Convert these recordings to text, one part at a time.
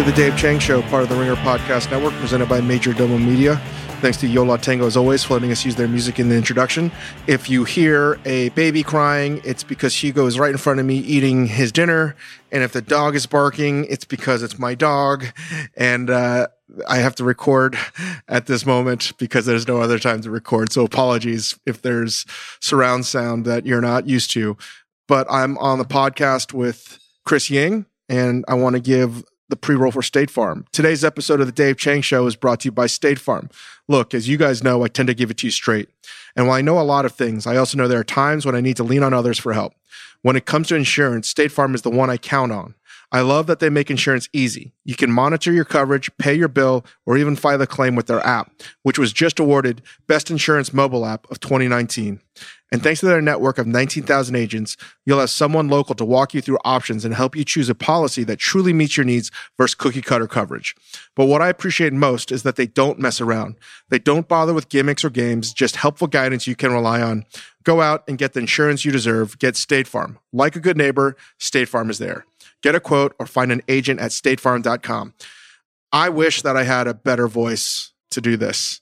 to the Dave Chang Show, part of the Ringer Podcast Network, presented by Majordomo Media. Thanks to Yo La Tengo, as always, for letting us use their music in the introduction. If you hear a baby crying, it's because Hugo is right in front of me eating his dinner. And if the dog is barking, it's because it's my dog. And uh, I have to record at this moment because there's no other time to record. So apologies if there's surround sound that you're not used to. But I'm on the podcast with Chris Ying, and I want to give the pre-roll for State Farm. Today's episode of the Dave Chang Show is brought to you by State Farm. Look, as you guys know, I tend to give it to you straight. And while I know a lot of things, I also know there are times when I need to lean on others for help. When it comes to insurance, State Farm is the one I count on. I love that they make insurance easy. You can monitor your coverage, pay your bill, or even file a claim with their app, which was just awarded Best Insurance Mobile App of 2019. And thanks to their network of 19,000 agents, you'll have someone local to walk you through options and help you choose a policy that truly meets your needs versus cookie cutter coverage. But what I appreciate most is that they don't mess around. They don't bother with gimmicks or games, just helpful guidance you can rely on. Go out and get the insurance you deserve. Get State Farm. Like a good neighbor, State Farm is there. Get a quote or find an agent at statefarm.com. I wish that I had a better voice to do this.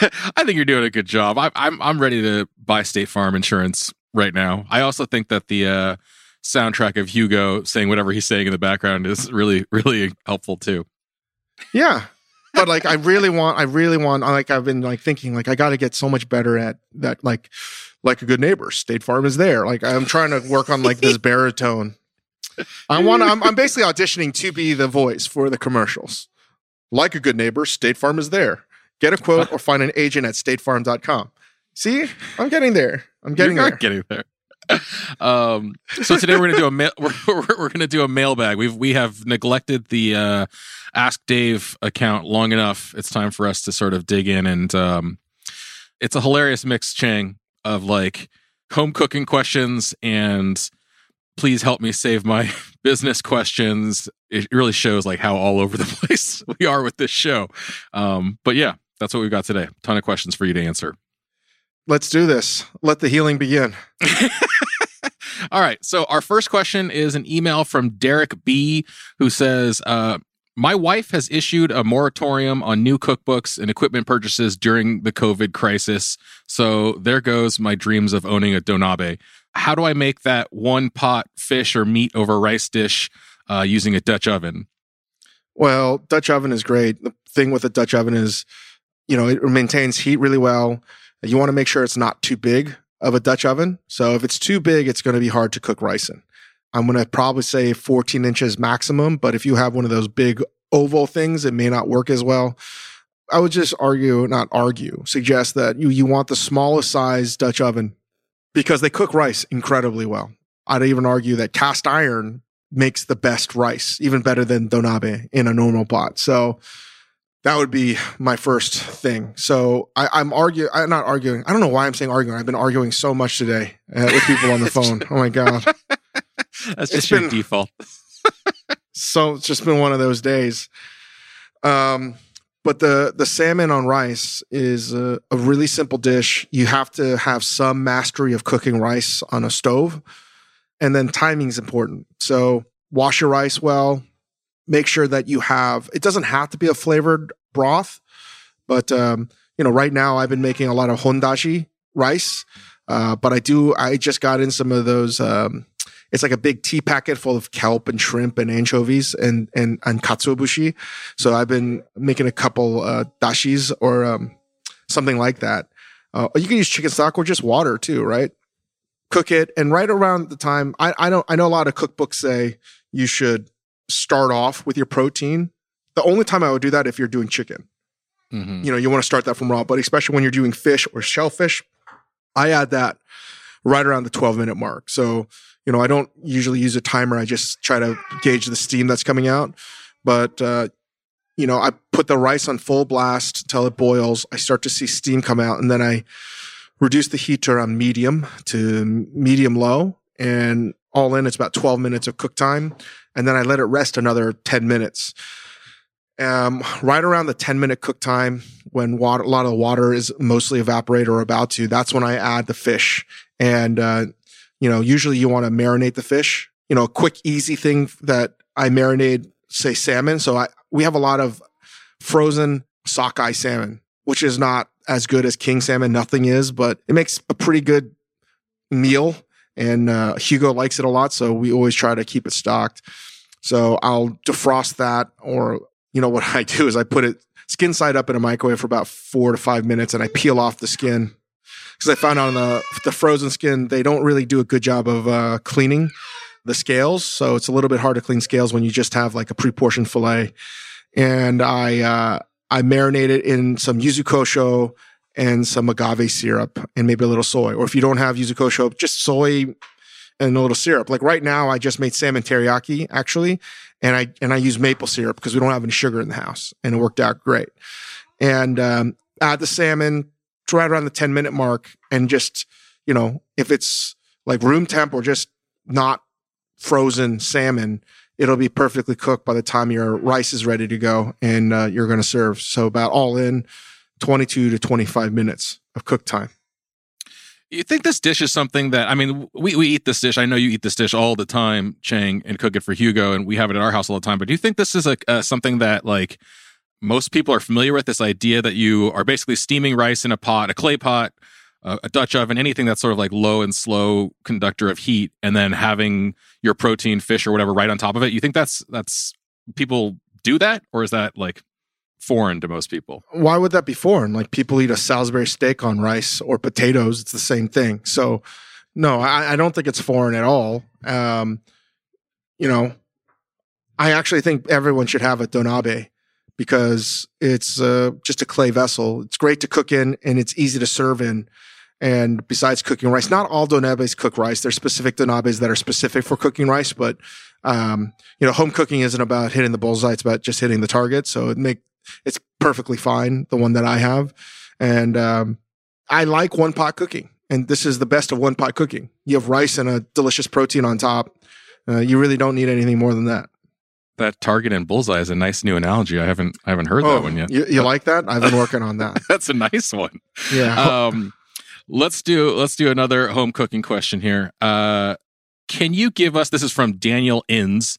I think you're doing a good job. I, I'm I'm ready to buy State Farm insurance right now. I also think that the uh, soundtrack of Hugo saying whatever he's saying in the background is really really helpful too. Yeah, but like I really want, I really want. Like I've been like thinking, like I got to get so much better at that. Like like a good neighbor, State Farm is there. Like I'm trying to work on like this baritone. I want. I'm, I'm basically auditioning to be the voice for the commercials. Like a good neighbor, State Farm is there. Get a quote or find an agent at statefarm.com. See, I'm getting there. I'm getting You're there. getting there. um, so today we're gonna do a mail. We're, we're, we're gonna do a mailbag. We've we have neglected the uh, Ask Dave account long enough. It's time for us to sort of dig in, and um, it's a hilarious mix, Chang, of like home cooking questions and please help me save my business questions. It really shows like how all over the place we are with this show. Um, but yeah, that's what we've got today. ton of questions for you to answer. Let's do this. Let the healing begin. All right. So our first question is an email from Derek B, who says, uh, my wife has issued a moratorium on new cookbooks and equipment purchases during the COVID crisis. So there goes my dreams of owning a donabe. How do I make that one pot fish or meat over rice dish uh, using a Dutch oven? Well, Dutch oven is great. The thing with a Dutch oven is, you know, it maintains heat really well. You want to make sure it's not too big of a Dutch oven. So if it's too big, it's going to be hard to cook rice in. I'm going to probably say 14 inches maximum, but if you have one of those big oval things, it may not work as well. I would just argue, not argue, suggest that you, you want the smallest size Dutch oven because they cook rice incredibly well. I'd even argue that cast iron makes the best rice, even better than donabe in a normal pot. So that would be my first thing. So I, am arguing. I'm not arguing. I don't know why I'm saying arguing. I've been arguing so much today uh, with people on the phone. Oh my god, that's just it's your been, default. so it's just been one of those days. Um, but the the salmon on rice is a, a really simple dish. You have to have some mastery of cooking rice on a stove, and then timing is important. So wash your rice well. Make sure that you have. It doesn't have to be a flavored broth, but um, you know, right now I've been making a lot of hondashi rice. Uh, but I do. I just got in some of those um, it's like a big tea packet full of kelp and shrimp and anchovies and and and katsuobushi. So I've been making a couple uh, dashis or um, something like that. Uh, you can use chicken stock or just water too, right? Cook it, and right around the time I I don't I know a lot of cookbooks say you should start off with your protein. The only time I would do that if you're doing chicken. Mm-hmm. You know, you want to start that from raw, but especially when you're doing fish or shellfish, I add that right around the 12 minute mark. So you know, I don't usually use a timer. I just try to gauge the steam that's coming out. But, uh, you know, I put the rice on full blast till it boils. I start to see steam come out and then I reduce the heat to around medium to medium low. And all in, it's about 12 minutes of cook time. And then I let it rest another 10 minutes. Um, right around the 10 minute cook time, when water, a lot of the water is mostly evaporated or about to, that's when I add the fish. And, uh, you know, usually you want to marinate the fish. You know, a quick, easy thing that I marinate say salmon. So I we have a lot of frozen sockeye salmon, which is not as good as king salmon. Nothing is, but it makes a pretty good meal. And uh, Hugo likes it a lot, so we always try to keep it stocked. So I'll defrost that, or you know what I do is I put it skin side up in a microwave for about four to five minutes, and I peel off the skin because I found on the the frozen skin they don't really do a good job of uh, cleaning the scales, so it's a little bit hard to clean scales when you just have like a pre-portioned fillet. And I uh, I marinate it in some yuzu kosho and some agave syrup and maybe a little soy. Or if you don't have yuzu just soy and a little syrup. Like right now, I just made salmon teriyaki actually, and I and I use maple syrup because we don't have any sugar in the house, and it worked out great. And um, add the salmon right around the ten minute mark, and just you know if it's like room temp or just not frozen salmon, it'll be perfectly cooked by the time your rice is ready to go and uh, you're going to serve. So about all in 22 to 25 minutes of cook time. You think this dish is something that I mean, we, we eat this dish. I know you eat this dish all the time, Chang, and cook it for Hugo, and we have it at our house all the time. But do you think this is a something that like most people are familiar with? This idea that you are basically steaming rice in a pot, a clay pot, a Dutch oven, anything that's sort of like low and slow conductor of heat, and then having your protein, fish or whatever, right on top of it. You think that's that's people do that, or is that like foreign to most people. Why would that be foreign? Like people eat a Salisbury steak on rice or potatoes. It's the same thing. So no, I, I don't think it's foreign at all. Um, you know, I actually think everyone should have a donabe because it's uh, just a clay vessel. It's great to cook in and it's easy to serve in. And besides cooking rice, not all donabes cook rice. There's specific donabes that are specific for cooking rice, but um, you know, home cooking isn't about hitting the bullseye; it's about just hitting the target. So it make it's perfectly fine, the one that I have. And um, I like one pot cooking. And this is the best of one pot cooking. You have rice and a delicious protein on top. Uh, you really don't need anything more than that. That target and bullseye is a nice new analogy. I haven't I haven't heard oh, that one yet. You, you like that? I've been working on that. That's a nice one. Yeah. Um, let's do let's do another home cooking question here. Uh, can you give us? This is from Daniel Inns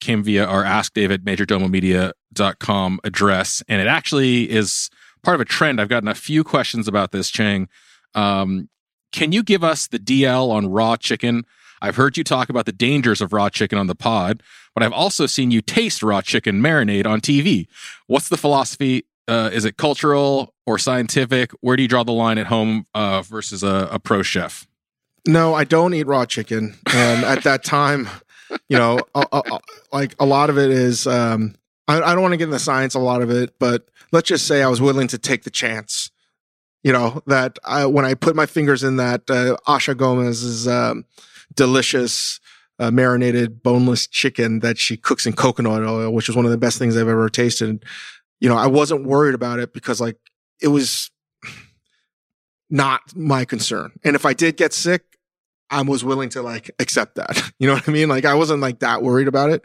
came via our Ask David majordomomedia.com address. And it actually is part of a trend. I've gotten a few questions about this, Chang. Um, can you give us the DL on raw chicken? I've heard you talk about the dangers of raw chicken on the pod, but I've also seen you taste raw chicken marinade on TV. What's the philosophy? Uh, is it cultural or scientific? Where do you draw the line at home uh, versus a, a pro chef? No, I don't eat raw chicken. At that time, you know, a, a, like a lot of it is, um, I, I don't want to get in the science, a lot of it, but let's just say I was willing to take the chance. You know, that I, when I put my fingers in that uh, Asha Gomez's um, delicious uh, marinated boneless chicken that she cooks in coconut oil, which is one of the best things I've ever tasted. You know, I wasn't worried about it because like it was not my concern. And if I did get sick, I was willing to like accept that. You know what I mean? Like I wasn't like that worried about it.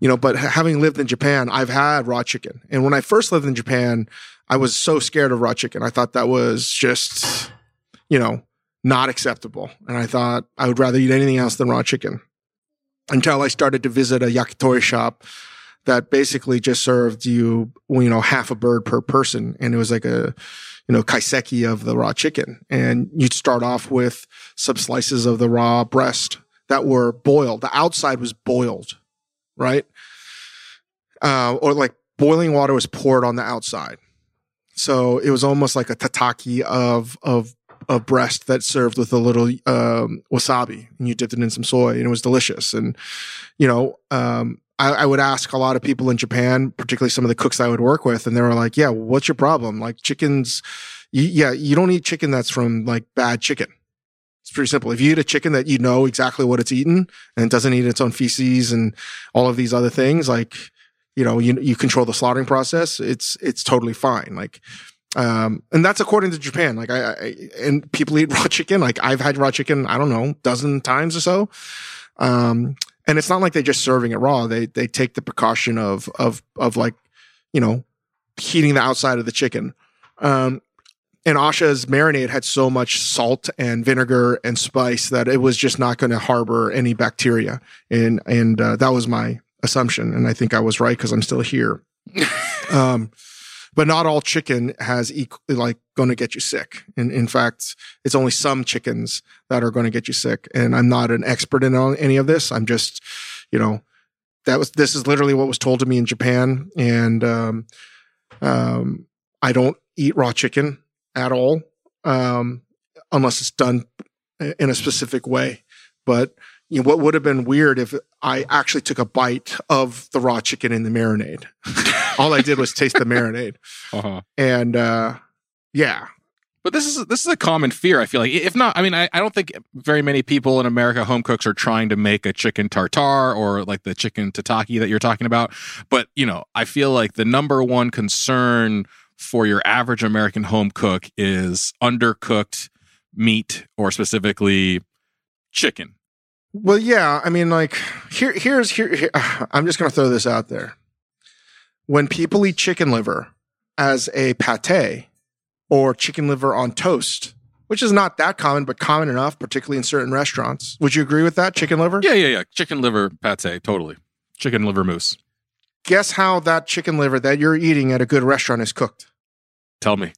You know, but having lived in Japan, I've had raw chicken. And when I first lived in Japan, I was so scared of raw chicken. I thought that was just, you know, not acceptable. And I thought I would rather eat anything else than raw chicken until I started to visit a yakitori shop that basically just served you, you know, half a bird per person. And it was like a, you know, kaiseki of the raw chicken. And you'd start off with some slices of the raw breast that were boiled. The outside was boiled, right? Uh, or like boiling water was poured on the outside. So it was almost like a tataki of, of, of breast that served with a little um, wasabi and you dipped it in some soy and it was delicious. And, you know, um, I, I, would ask a lot of people in Japan, particularly some of the cooks I would work with, and they were like, "Yeah, what's your problem? Like chickens, you, yeah, you don't eat chicken that's from like bad chicken. It's pretty simple. If you eat a chicken that you know exactly what it's eaten and it doesn't eat its own feces and all of these other things, like you know, you you control the slaughtering process. It's it's totally fine. Like." Um, and that's according to Japan. Like I, I, and people eat raw chicken. Like I've had raw chicken, I don't know, dozen times or so. Um, and it's not like they're just serving it raw. They they take the precaution of of of like you know heating the outside of the chicken. Um, and Asha's marinade had so much salt and vinegar and spice that it was just not going to harbor any bacteria. And and uh, that was my assumption, and I think I was right because I'm still here. um, but not all chicken has like going to get you sick. And in fact, it's only some chickens that are going to get you sick. And I'm not an expert in any of this. I'm just, you know, that was this is literally what was told to me in Japan, and um, um, I don't eat raw chicken at all um, unless it's done in a specific way. But you know, what would have been weird if I actually took a bite of the raw chicken in the marinade. All I did was taste the marinade, uh-huh. and uh, yeah. But this is this is a common fear. I feel like, if not, I mean, I, I don't think very many people in America, home cooks, are trying to make a chicken tartare or like the chicken tataki that you're talking about. But you know, I feel like the number one concern for your average American home cook is undercooked meat or specifically chicken. Well, yeah. I mean, like here, here's here, here. I'm just going to throw this out there. When people eat chicken liver as a pate or chicken liver on toast, which is not that common, but common enough, particularly in certain restaurants. Would you agree with that? Chicken liver? Yeah, yeah, yeah. Chicken liver pate, totally. Chicken liver mousse. Guess how that chicken liver that you're eating at a good restaurant is cooked? Tell me.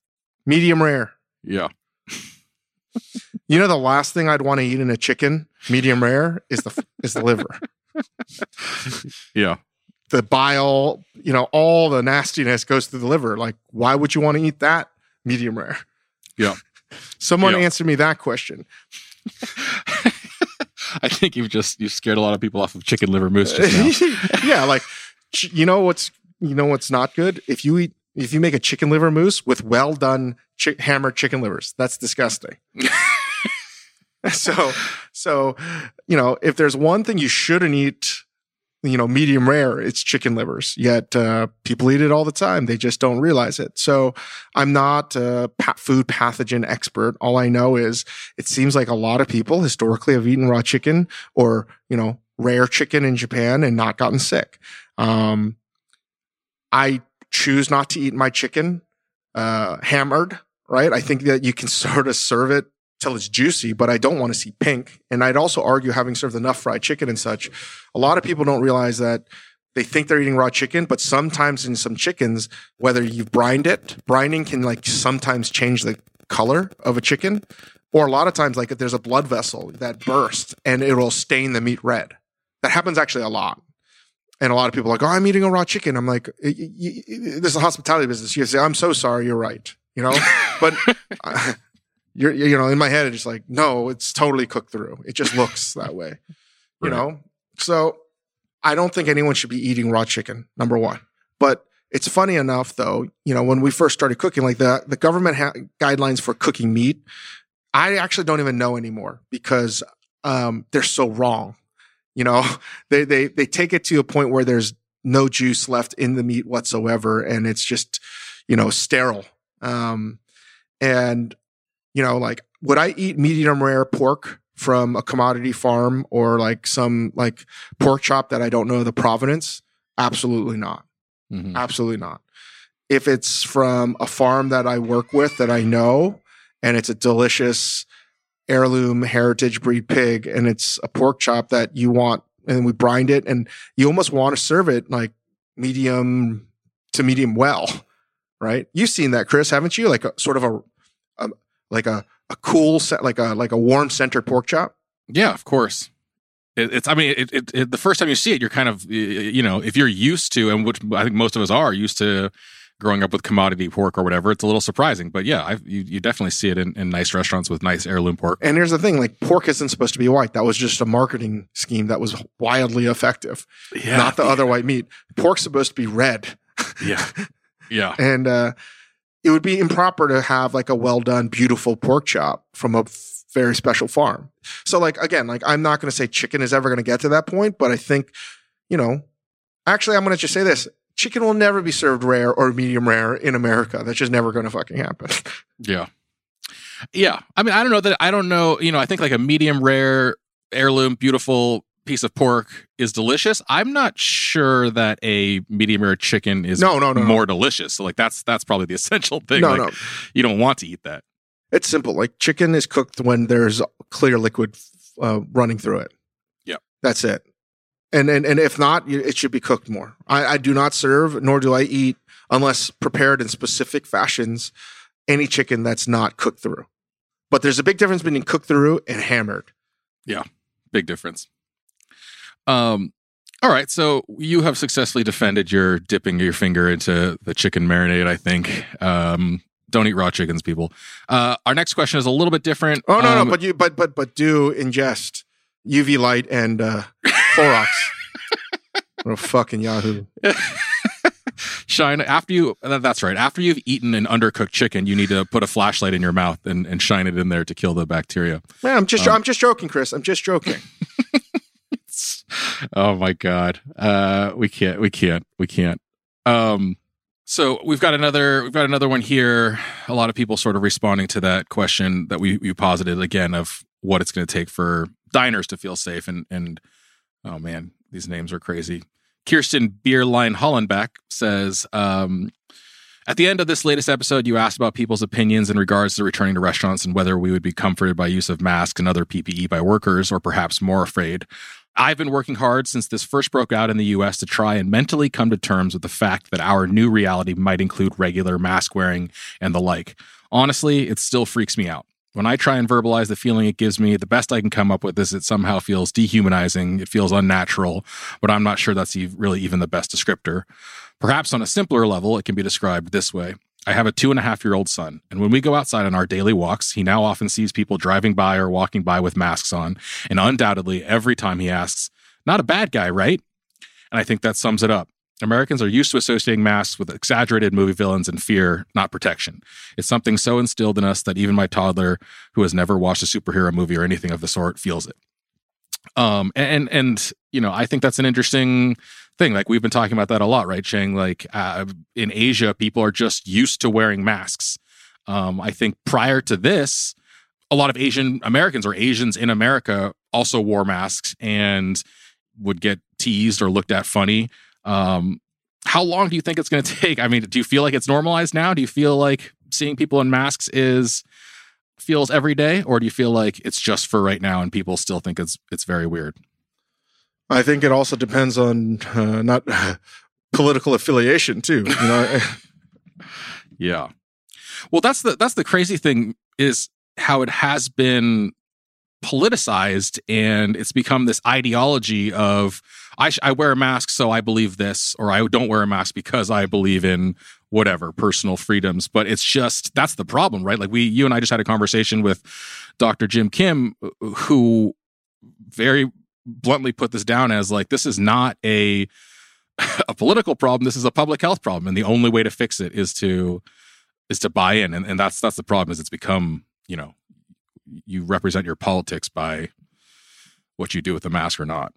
Medium rare. Yeah. You know the last thing I'd want to eat in a chicken, medium rare, is the is the liver. yeah. The bile, you know, all the nastiness goes through the liver. Like, why would you want to eat that medium rare? Yeah. Someone yeah. answer me that question. I think you've just you scared a lot of people off of chicken liver mousse just now. yeah, like you know what's you know what's not good if you eat if you make a chicken liver mousse with well done chi- hammered chicken livers, that's disgusting. so, so, you know, if there's one thing you shouldn't eat, you know, medium rare, it's chicken livers. Yet uh, people eat it all the time. They just don't realize it. So I'm not a food pathogen expert. All I know is it seems like a lot of people historically have eaten raw chicken or, you know, rare chicken in Japan and not gotten sick. Um, I choose not to eat my chicken uh, hammered, right? I think that you can sort of serve it till it's juicy, but I don't want to see pink. And I'd also argue, having served enough fried chicken and such, a lot of people don't realize that they think they're eating raw chicken, but sometimes in some chickens, whether you've brined it, brining can like sometimes change the color of a chicken. Or a lot of times, like if there's a blood vessel that bursts and it will stain the meat red. That happens actually a lot. And a lot of people are like, oh, I'm eating a raw chicken. I'm like, this is a hospitality business. You say, I'm so sorry. You're right. You know, but uh, you're, you know, in my head, it's just like, no, it's totally cooked through. It just looks that way, you right. know? So I don't think anyone should be eating raw chicken, number one. But it's funny enough, though, you know, when we first started cooking, like the, the government ha- guidelines for cooking meat, I actually don't even know anymore because um, they're so wrong. You know, they they they take it to a point where there's no juice left in the meat whatsoever, and it's just you know sterile. Um, and you know, like would I eat medium rare pork from a commodity farm or like some like pork chop that I don't know the provenance? Absolutely not. Mm-hmm. Absolutely not. If it's from a farm that I work with that I know and it's a delicious heirloom heritage breed pig and it's a pork chop that you want and we brined it and you almost want to serve it like medium to medium well right? You've seen that chris haven't you? Like a sort of a, a like a, a cool set like a like a warm center pork chop? Yeah of course. It, it's i mean it, it, the first time you see it you're kind of you know if you're used to and which i think most of us are used to growing up with commodity pork or whatever, it's a little surprising. But yeah, I've, you, you definitely see it in, in nice restaurants with nice heirloom pork. And here's the thing like, pork isn't supposed to be white. That was just a marketing scheme that was wildly effective. Yeah. Not the yeah. other white meat. Pork's supposed to be red. Yeah. Yeah. and, uh, it would be improper to have like a well done, beautiful pork chop from a very special farm. So, like, again, like, I'm not going to say chicken is ever going to get to that point, but I think, you know, actually, I'm going to just say this chicken will never be served rare or medium rare in America. That's just never going to fucking happen. yeah. Yeah. I mean, I don't know that I don't know, you know, I think like a medium rare heirloom beautiful piece of pork is delicious. I'm not sure that a medium rare chicken is no, no, no, more no. delicious. So like that's that's probably the essential thing. No, like, no. You don't want to eat that. It's simple. Like chicken is cooked when there's clear liquid uh, running through it. Yeah. That's it And, and and if not, it should be cooked more. I, I do not serve, nor do I eat, unless prepared in specific fashions, any chicken that's not cooked through. But there's a big difference between cooked through and hammered. Yeah, big difference. Um, all right, so you have successfully defended your dipping your finger into the chicken marinade. I think. Um, don't eat raw chickens, people. Uh, our next question is a little bit different. Oh no, Um, no, but you but but but do ingest UV light and uh Clorox. what a fucking Yahoo. shine after you. That's right. After you've eaten an undercooked chicken, you need to put a flashlight in your mouth and, and shine it in there to kill the bacteria. Man, I'm just Um, I'm just joking, Chris. I'm just joking. oh my god uh we can't we can't we can't um so we've got another we've got another one here a lot of people sort of responding to that question that we, we posited again of what it's going to take for diners to feel safe and and oh man these names are crazy kirsten beerline hollenbeck says um at the end of this latest episode, you asked about people's opinions in regards to returning to restaurants and whether we would be comforted by use of masks and other PPE by workers, or perhaps more afraid. I've been working hard since this first broke out in the US to try and mentally come to terms with the fact that our new reality might include regular mask wearing and the like. Honestly, it still freaks me out. When I try and verbalize the feeling it gives me, the best I can come up with is it somehow feels dehumanizing, it feels unnatural, but I'm not sure that's really even the best descriptor. Perhaps on a simpler level, it can be described this way. I have a two and a half year old son, and when we go outside on our daily walks, he now often sees people driving by or walking by with masks on. And undoubtedly, every time he asks, Not a bad guy, right? And I think that sums it up. Americans are used to associating masks with exaggerated movie villains and fear, not protection. It's something so instilled in us that even my toddler, who has never watched a superhero movie or anything of the sort, feels it. Um, and and you know, I think that's an interesting thing. Like we've been talking about that a lot, right, Chang? Like uh, in Asia, people are just used to wearing masks. Um, I think prior to this, a lot of Asian Americans or Asians in America also wore masks and would get teased or looked at funny. Um, how long do you think it's going to take? I mean, do you feel like it's normalized now? Do you feel like seeing people in masks is feels every day, or do you feel like it's just for right now and people still think it's it's very weird? I think it also depends on uh, not political affiliation too. You know, Yeah. Well, that's the that's the crazy thing is how it has been politicized and it's become this ideology of I sh- I wear a mask so I believe this or I don't wear a mask because I believe in whatever personal freedoms but it's just that's the problem right like we you and I just had a conversation with Dr. Jim Kim who very bluntly put this down as like this is not a a political problem this is a public health problem and the only way to fix it is to is to buy in and, and that's that's the problem is it's become you know you represent your politics by what you do with the mask or not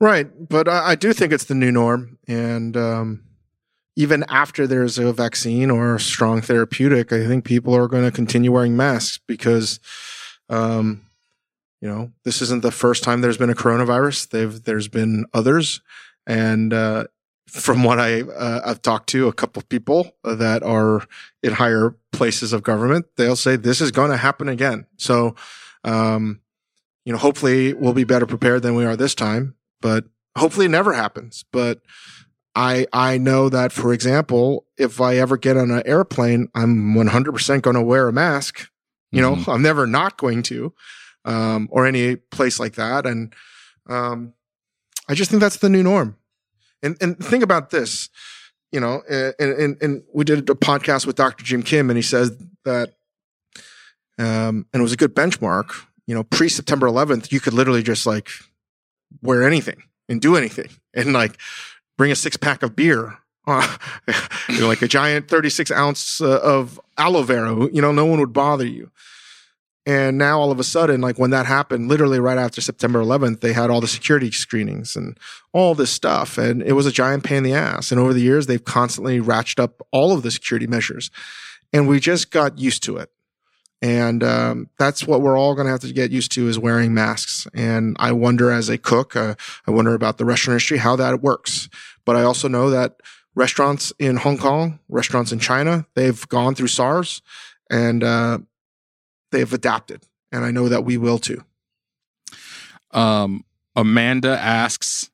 right? But I, I do think it's the new norm, and um, even after there's a vaccine or a strong therapeutic, I think people are going to continue wearing masks because, um, you know, this isn't the first time there's been a coronavirus. They've there's been others, and uh, from what I uh, I've talked to a couple of people that are in higher places of government, they'll say this is going to happen again. So, um, you know, hopefully we'll be better prepared than we are this time, but hopefully it never happens. But I I know that, for example, if I ever get on an airplane, I'm 100% going to wear a mask. You know, Mhm. I'm never not going to, um, or any place like that. And um, I just think that's the new norm. And and think about this, you know, and and, and we did a podcast with Dr. Jim Kim, and he says that, um, and it was a good benchmark. You know, pre September 11th, you could literally just like wear anything and do anything, and like bring a six pack of beer. You know, like a giant 36 ounce uh, of aloe vera, you know, no one would bother you. And now all of a sudden, like when that happened, literally right after September 11th, they had all the security screenings and all this stuff. And it was a giant pain in the ass. And over the years, they've constantly ratcheted up all of the security measures. And we just got used to it. And um, that's what we're all going to have to get used to is wearing masks. And I wonder as a cook, uh, I wonder about the restaurant industry, how that works. But I also know that restaurants in Hong Kong, restaurants in China, they've gone through SARS and uh, they've adapted. And I know that we will too. um amanda asks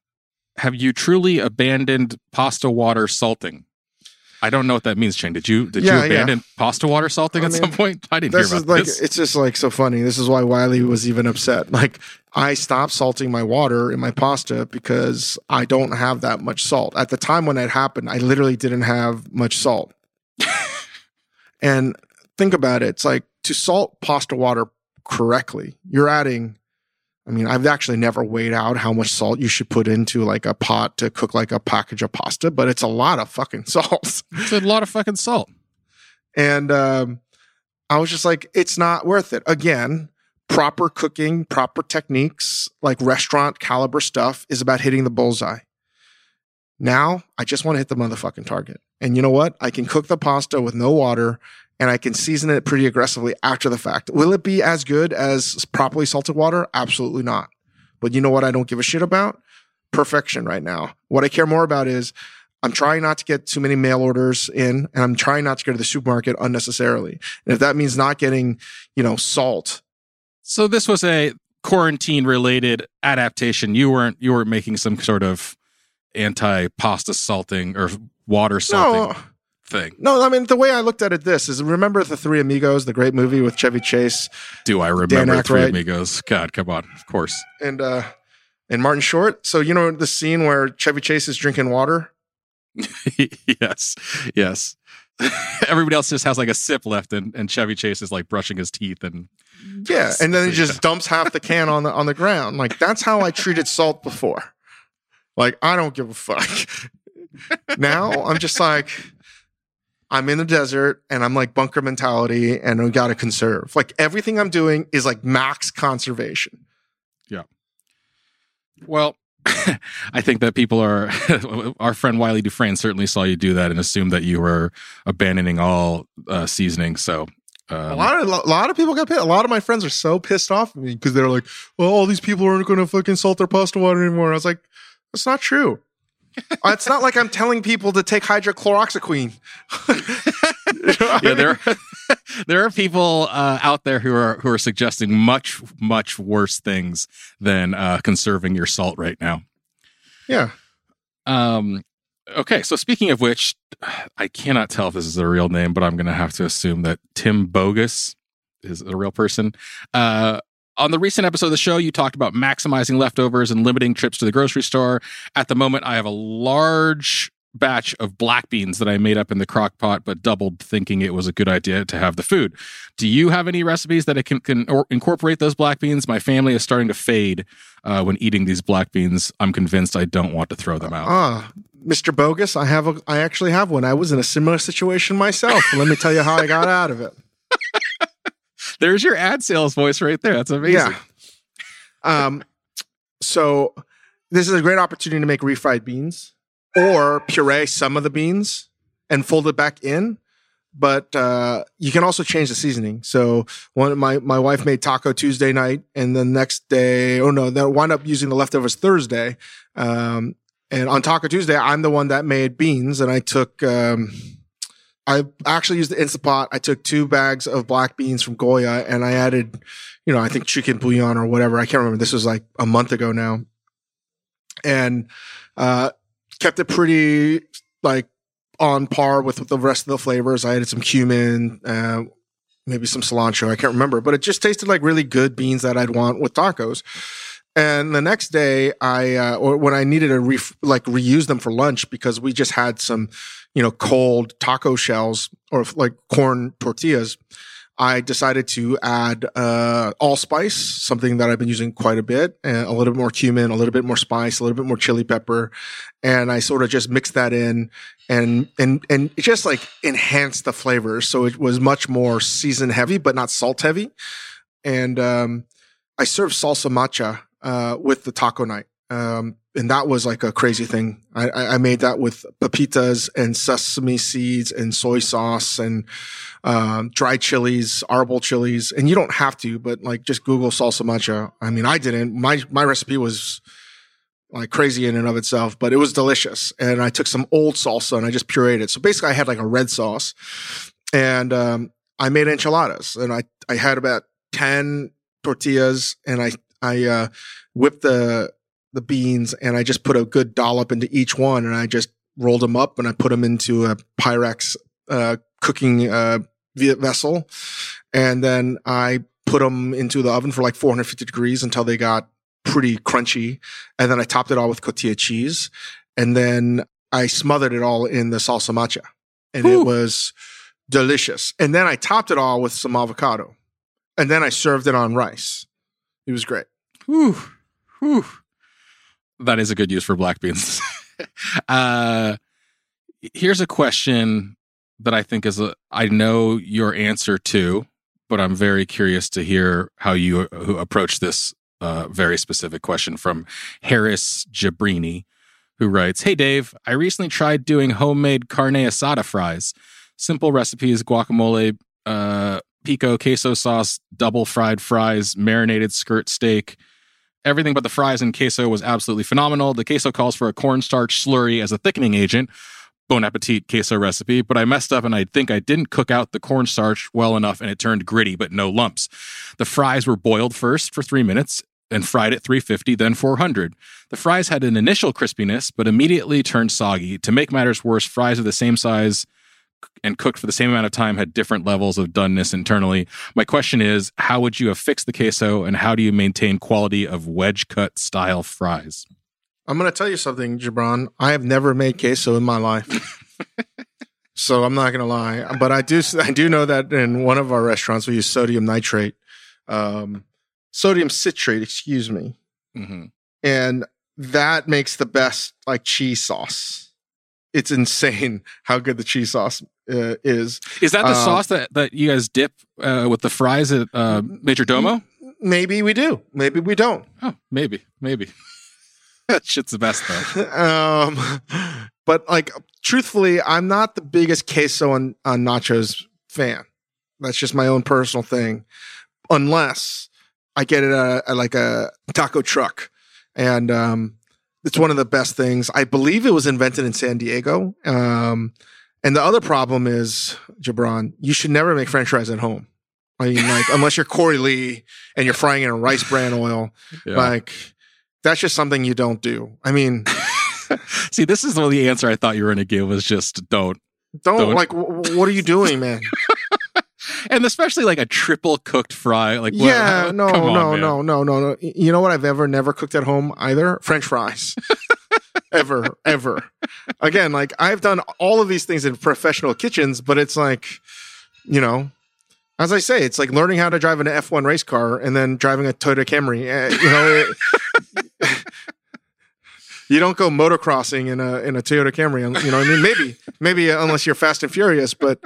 have you truly abandoned pasta water salting? I don't know what that means, Shane. Did you did Yeah, you abandon pasta water salting I at mean, some point? I didn't this hear is about like this. it's just like so funny. This is why Wylie was even upset. Like I stopped salting my water in my pasta because I don't have that much salt. At the time when that happened, I literally didn't have much salt. and think about it. It's like to salt pasta water correctly, you're adding I mean, I've actually never weighed out how much salt you should put into like a pot to cook like a package of pasta, but it's a lot of fucking salt. It's a lot of fucking salt. And um, I was just like, it's not worth it. Again, proper cooking, proper techniques, like restaurant caliber stuff is about hitting the bullseye. Now I just want to hit the motherfucking target. And you know what? I can cook the pasta with no water and I can season it pretty aggressively after the fact. Will it be as good as properly salted water? Absolutely not. But you know what I don't give a shit about? Perfection right now. What I care more about is I'm trying not to get too many mail orders in and I'm trying not to go to the supermarket unnecessarily. And if that means not getting, you know, salt, So this was a quarantine related adaptation. You weren't you weren't making some sort of anti pasta salting or water salting no, thing. no, I mean, the way I looked at it, this is remember the Three Amigos, the great movie with Chevy Chase Do I remember Dan Three Amigos? God, come on, of course. and, uh, and Martin Short. So, you know, the scene where Chevy Chase is drinking water. yes, yes. Everybody else just has like a sip left, and, and Chevy Chase is like brushing his teeth and Yeah. And then he just dumps half the can on the, on the ground. Like that's how I treated salt before. Like, I don't give a fuck. now I'm just like, I'm in the desert and I'm like bunker mentality and we got to conserve. Like everything I'm doing is like max conservation. Yeah. Well, I think that people are. our friend Wylie Dufresne certainly saw you do that and assumed that you were abandoning all uh, seasoning. So, a um, lot of a lot of people got pissed. A lot of my friends are so pissed off at me because they're like, "Well, all these people aren't going to fucking salt their pasta water anymore." I was like, "That's not true." Uh, it's not like I'm telling people to take hydrochloroxyquine. You know yeah, there there are people uh, out there who are who are suggesting much much worse things than uh, conserving your salt right now. yeah. Um, okay, so speaking of which, I cannot tell if this is a real name, but I'm going to have to assume that Tim Bogus is a real person. Uh, on the recent episode of the show, you talked about maximizing leftovers and limiting trips to the grocery store. At the moment, I have a large batch of black beans that I made up in the crock pot, but doubled thinking it was a good idea to have the food. Do you have any recipes that I can, can or incorporate those black beans? My family is starting to fade uh, when eating these black beans. I'm convinced I don't want to throw them out. Ah, Mr. Bogus, I have a, I actually have one. I was in a similar situation myself. Let me tell you how I got out of it. There's your ad sales voice right there. That's amazing. Yeah. Um, so this is a great opportunity to make refried beans or puree some of the beans and fold it back in. But uh, you can also change the seasoning. So one my my wife made taco Tuesday night, and the next day, oh no, they wound up using the leftovers Thursday. Um, and on Taco Tuesday, I'm the one that made beans, and I took. Um, I actually used the Instapot. I took two bags of black beans from Goya, and I added you know, I think chicken bouillon or whatever. I can't remember. This was like a month ago now. And uh kept it pretty like on par with the rest of the flavors. I added some cumin, uh maybe some cilantro. I can't remember, but it just tasted like really good beans that I'd want with tacos. And the next day, I uh, or when I needed to re- like reuse them for lunch because we just had some, you know, cold taco shells or like corn tortillas. I decided to add uh, allspice, something that I've been using quite a bit, and a little bit more cumin, a little bit more spice, a little bit more chili pepper, and I sort of just mixed that in, and and and it just like enhanced the flavors. So it was much more season heavy, but not salt heavy. And um, I served salsa macha uh, with the taco night. Um, and that was like a crazy thing. I, I made that with pepitas and sesame seeds and soy sauce and um, dried chilies, arbol chilies. And you don't have to, but like just Google salsa macha. I mean, I didn't. My my recipe was like crazy in and of itself, but it was delicious. And I took some old salsa and I just pureed it. So basically, I had like a red sauce, and um, I made enchiladas. And I I had about ten tortillas, and I I uh, whipped the the beans and I just put a good dollop into each one and I just rolled them up and I put them into a Pyrex uh, cooking uh, vessel. And then I put them into the oven for like 450 degrees until they got pretty crunchy. And then I topped it all with cotija cheese. And then I smothered it all in the salsa macha. And Ooh. it was delicious. And then I topped it all with some avocado. And then I served it on rice. It was great. Whew. Whew. That is a good use for black beans. uh, here's a question that I think is a, I know your answer to, but I'm very curious to hear how you approach this uh, very specific question from Harris Jabrini, who writes, "Hey Dave, I recently tried doing homemade carne asada fries. Simple recipes: guacamole, uh, pico, queso sauce, double fried fries, marinated skirt steak." Everything but the fries and queso was absolutely phenomenal. The queso calls for a cornstarch slurry as a thickening agent. Bon appetit queso recipe, but I messed up and I think I didn't cook out the cornstarch well enough and it turned gritty but no lumps. The fries were boiled first for three minutes and fried at 350, then 400. The fries had an initial crispiness but immediately turned soggy. To make matters worse, fries of the same size and cooked for the same amount of time had different levels of doneness internally. My question is, how would you have fixed the queso and how do you maintain quality of wedge cut style fries? I'm going to tell you something, Gibran. I have never made queso in my life. so I'm not going to lie, but I do, I do know that in one of our restaurants, we use sodium nitrate, um, sodium citrate, excuse me. Mm-hmm. And that makes the best like cheese sauce. It's insane how good the cheese sauce uh, is. Is that the Um, sauce that, that you guys dip uh, with the fries at uh, Majordomo? Maybe we do. Maybe we don't. Oh, maybe, maybe. that shit's the best though. um, but like, truthfully, I'm not the biggest queso on, on nachos fan. That's just my own personal thing, unless I get it at, at like a taco truck, and um, it's one of the best things. I believe it was invented in San Diego. Um, and the other problem is, Jabron, you should never make French fries at home. I mean, like, unless you're Corey Lee and you're frying it in rice bran oil, Yeah. like that's just something you don't do. I mean, See, this is the answer I thought you were going to give was just don't. don't, Don't. like. W- what are you doing, man? And especially like a triple cooked fry. Like, yeah, no, come on, no, man. no, no, no, no. You know what? I've ever never cooked at home either. French fries. Ever, ever. Again, like I've done all of these things in professional kitchens, but it's like, you know, as I say, it's like learning how to drive an F1 race car and then driving a Toyota Camry. Uh, you know, you don't go motocrossing in a in a Toyota Camry. You know, what I mean, maybe maybe unless you're Fast and Furious, but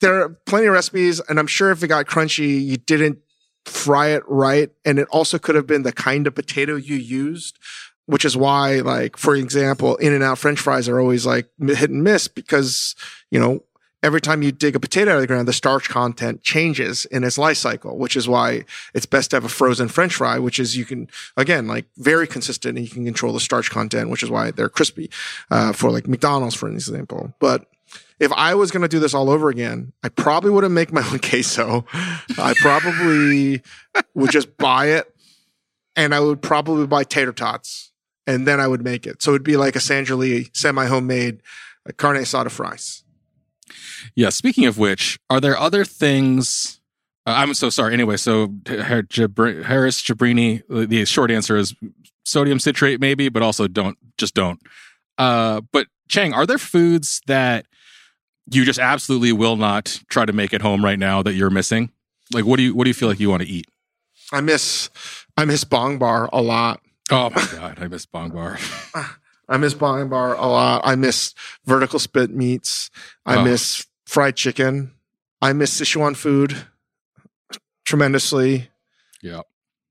there are plenty of recipes, and I'm sure if it got crunchy, you didn't fry it right, and it also could have been the kind of potato you used. Which is why, like, for example, In-N-Out French fries are always like hit and miss because, you know, every time you dig a potato out of the ground, the starch content changes in its life cycle, which is why it's best to have a frozen French fry, which is you can, again, like very consistent and you can control the starch content, which is why they're crispy, uh, for like McDonald's, for example. But if I was going to do this all over again, I probably wouldn't make my own queso. I probably would just buy it and I would probably buy tater tots and then I would make it. So it'd be like a Sandra Lee semi homemade carne asada fries. Yeah. Speaking of which, are there other things? Uh, I'm so sorry. Anyway, so Harris Jabrini, the- the short answer is sodium citrate, maybe, but also don't, just don't. Uh, but Chang, are there foods that you just absolutely will not try to make at home right now that you're missing? Like, what do you, what do you feel like you want to eat? I miss I miss Bang Bar a lot. Oh my God. I miss Bang Bar. I miss Bang Bar a lot. I miss vertical spit meats. I Oh. miss fried chicken. I miss Sichuan food tremendously. Yeah.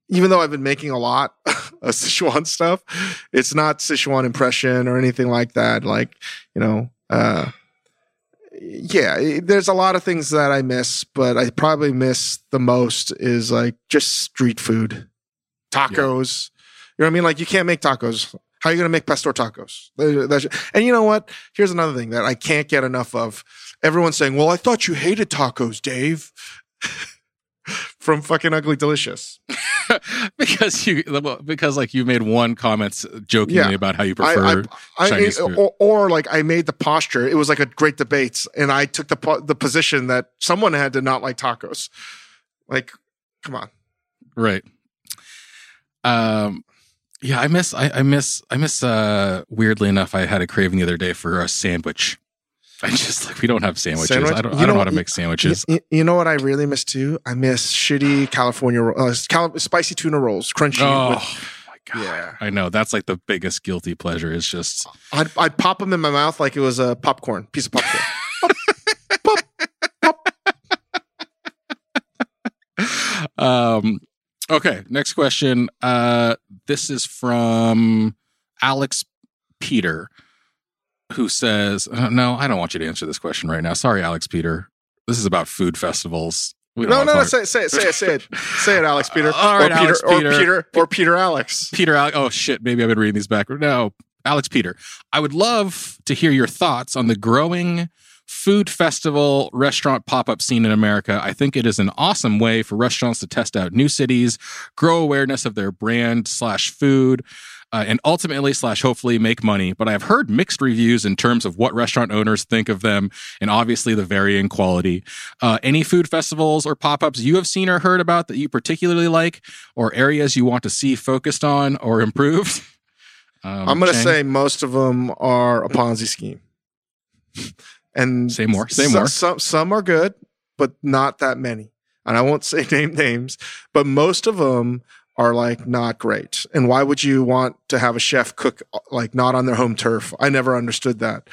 Even though I've been making a lot of Sichuan stuff, it's not Sichuan impression or anything like that. Like, you know, uh, yeah, there's a lot of things that I miss, but I probably miss the most is like just street food, tacos. You know what I mean? Like you can't make tacos. How are you going to make pastor tacos? And you know what? Here's another thing that I can't get enough of. Everyone's saying, "Well, I thought you hated tacos, Dave." From fucking ugly delicious. because you because like you made one comment jokingly Yeah. about how you prefer I, I, Chinese food. or, or like I made the posture. It was like a great debate, and I took the the position that someone had to not like tacos. Like, come on. right. Um. Yeah, I miss. I, I miss. I miss. Uh. Weirdly enough, I had a craving the other day for a sandwich. I just like we don't have sandwiches. Sandwich? I don't. You I don't know know- how to make sandwiches. you- you know what I really miss too? I miss shitty California uh, spicy tuna rolls, crunchy. Oh with, my god. yeah, I know that's like the biggest guilty pleasure. Is just I'd, I'd pop them in my mouth like it was a popcorn piece of popcorn. um okay next question uh this is from alex peter who says uh, no i don't want you to answer this question right now sorry alex peter this is about food festivals we no, no, no. Say, say it, say it, say it, say it, Alex Peter, All right, or Peter, Alex or Peter. Peter, or Peter Alex. Peter, oh shit, maybe I've been reading these backwards. No, Alex Peter. I would love to hear your thoughts on the growing food festival restaurant pop up scene in America. I think it is an awesome way for restaurants to test out new cities, grow awareness of their brand slash food. Uh, and ultimately slash hopefully make money but i've heard mixed reviews in terms of what restaurant owners think of them and obviously the varying quality uh, any food festivals or pop-ups you have seen or heard about that you particularly like or areas you want to see focused on or improved? Um, I'm going to say most of them are a Ponzi scheme. And Say more, say more. Some some are good, but not that many. And I won't say name names, but most of them are like not great. And why would you want to have a chef cook like not on their home turf? I never understood that.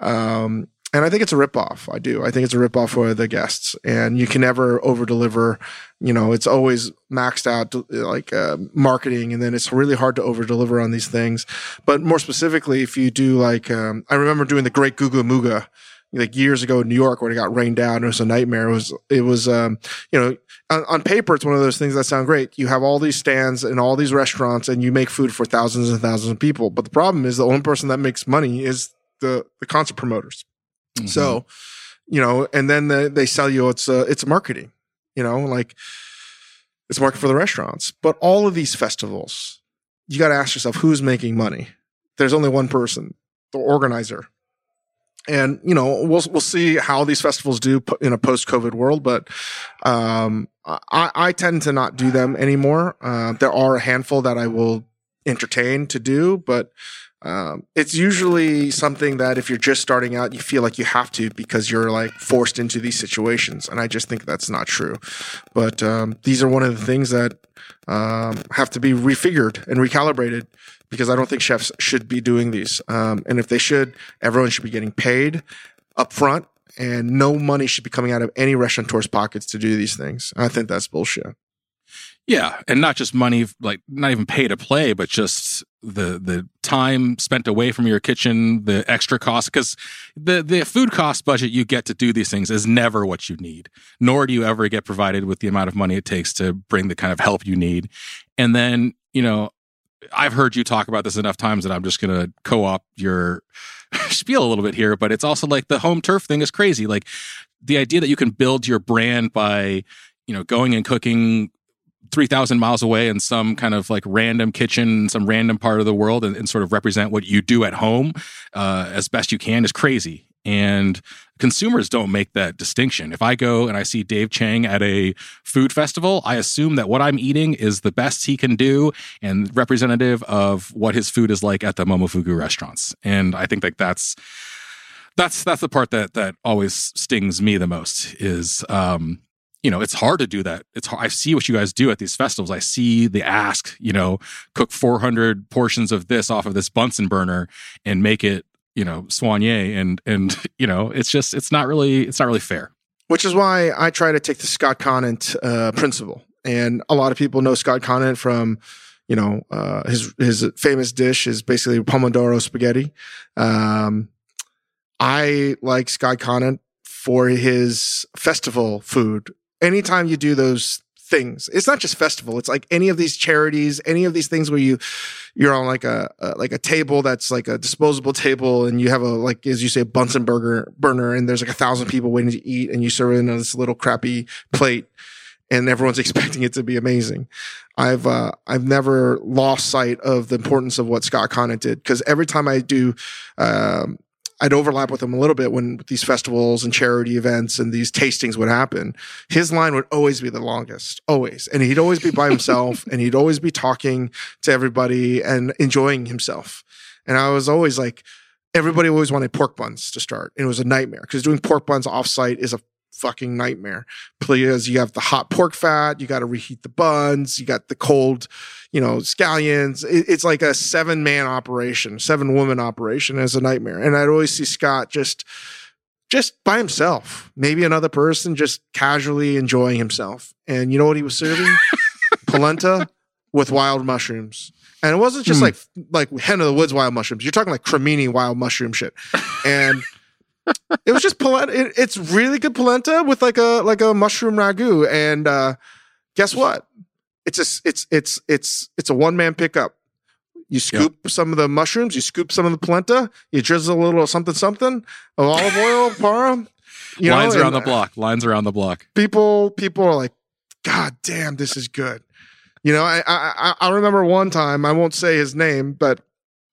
Um, and I think it's a ripoff. I do. I think it's a ripoff for the guests, and you can never over deliver. You know, it's always maxed out like uh, marketing, and then it's really hard to over deliver on these things. But more specifically, if you do like, um, I remember doing the Great GoogaMooga like years ago in New York when it got rained down. It was a nightmare. It was, it was, um, you know, on, on paper, it's one of those things that sound great. You have all these stands and all these restaurants and you make food for thousands and thousands of people. But the problem is the only person that makes money is the, the concert promoters. Mhm. So, you know, and then the, they sell you it's uh, it's marketing, you know, like it's market for the restaurants. But all of these festivals, you got to ask yourself who's making money. There's only one person, the organizer. And you know we'll we'll see how these festivals do in a post COVID world, but um, I, I tend to not do them anymore. Uh, there are a handful that I will entertain to do, but um, it's usually something that if you're just starting out, you feel like you have to because you're like forced into these situations. And I just think that's not true. But um, these are one of the things that um, have to be refigured and recalibrated because I don't think chefs should be doing these. Um, and if they should, everyone should be getting paid up front and no money should be coming out of any restaurateur's pockets to do these things. I think that's bullshit. Yeah, and not just money, like not even pay to play, but just the the time spent away from your kitchen, the extra cost. Because the the food cost budget you get to do these things is never what you need, nor do you ever get provided with the amount of money it takes to bring the kind of help you need. And then you know, I've heard you talk about this enough times that I'm just going to co-op your spiel a little bit here. But it's also like the home turf thing is crazy. Like the idea that you can build your brand by you know going and cooking 3000 miles away in some kind of like random kitchen some random part of the world and, and sort of represent what you do at home uh, as best you can is crazy and consumers don't make that distinction if i go and i see dave chang at a food festival i assume that what i'm eating is the best he can do and representative of what his food is like at the momofuku restaurants and i think like that's that's that's the part that that always stings me the most is um you know, it's hard to do that. It's hard. I see what you guys do at these festivals. I see the ask, you know, cook 400 portions of this off of this Bunsen burner and make it, you know, soigné. And, and, you know, it's just, it's not really, it's not really fair. which is why I try to take the Scott Conant uh, principle. And a lot of people know Scott Conant from, you know, uh, his his famous dish is basically pomodoro spaghetti. Um, I like Scott Conant for his festival food. Anytime you do those things, it's not just festival. It's like any of these charities, any of these things where you you're on like a, a like a table that's like a disposable table, and you have a like as you say Bunsen burger burner, and there's like a thousand people waiting to eat, and you serve it in this little crappy plate. and everyone's expecting it to be amazing. I've uh, I've never lost sight of the importance of what Scott Conant did because every time I do, um, I'd overlap with him a little bit when these festivals and charity events and these tastings would happen. His line would always be the longest, always, and he'd always be by himself, and he'd always be talking to everybody and enjoying himself. And I was always like, everybody always wanted pork buns to start, and it was a nightmare because doing pork buns offsite is a fucking nightmare because you have the hot pork fat, you got to reheat the buns, you got the cold, you know, scallions. It, it's like a seven man operation, seven woman operation as a nightmare. And I'd always see Scott just, just by himself, maybe another person just casually enjoying himself. And you know what he was serving? Polenta with wild mushrooms. And it wasn't just Hmm. like like hen of the woods wild mushrooms. You're talking like cremini wild mushroom shit. And it was just polenta. It, it's really good polenta with like a like a mushroom ragu. And uh, guess what? It's a it's it's it's it's a one man pickup. You scoop some of the mushrooms, you scoop some of the polenta, you drizzle a little something something of olive oil, para. You Lines know, around the block. Lines around the block. people people are like, God damn, this is good. You know, I I I remember one time, I won't say his name, but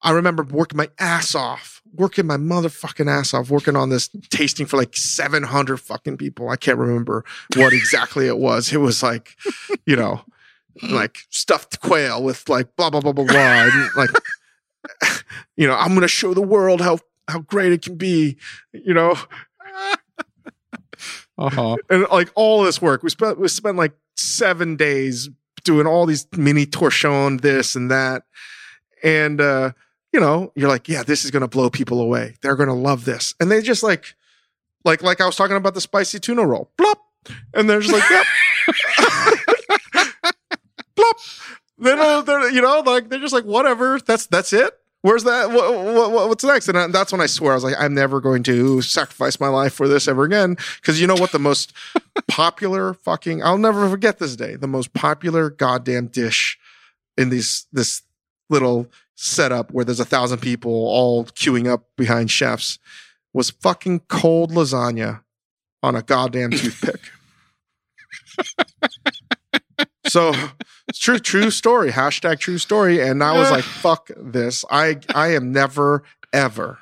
I remember working my ass off, working my motherfucking ass off, working on this tasting for like 700 fucking people. I can't remember what exactly it was. It was like, you know, like stuffed quail with like blah, blah, blah, blah, blah. And like, you know, I'm going to show the world how, how great it can be, you know, Uh-huh. and like all this work. We spent, we spent like seven days doing all these mini torchon, this and that. And, uh, you know, you're like, yeah, this is going to blow people away. They're going to love this. And they just like, like, like I was talking about the spicy tuna roll, blop. And they're just like, yep. blop. They don't, they're, you know, like, they're just like, whatever. That's, that's it. Where's that? What, what, what's next? And that's when I swear I was like, I'm never going to sacrifice my life for this ever again. Because you know what? The most popular fucking, I'll never forget this day. The most popular goddamn dish in these this little setup where there's a thousand people all queuing up behind chefs was fucking cold lasagna on a goddamn toothpick. so it's true, true story. Hashtag true story. And I was like, fuck this. I I am never, ever,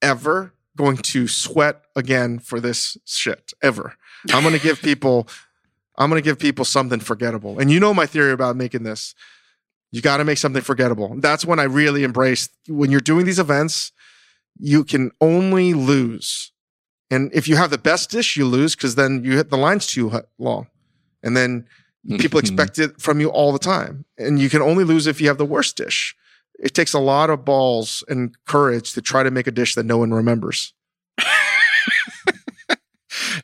ever going to sweat again for this shit. Ever. I'm gonna give people I'm gonna give people something forgettable. And you know my theory about making this. You got to make something forgettable. That's when I really embrace when you're doing these events, you can only lose. And if you have the best dish, you lose because then you hit the line's too long. And then people expect it from you all the time. And you can only lose if you have the worst dish. It takes a lot of balls and courage to try to make a dish that no one remembers.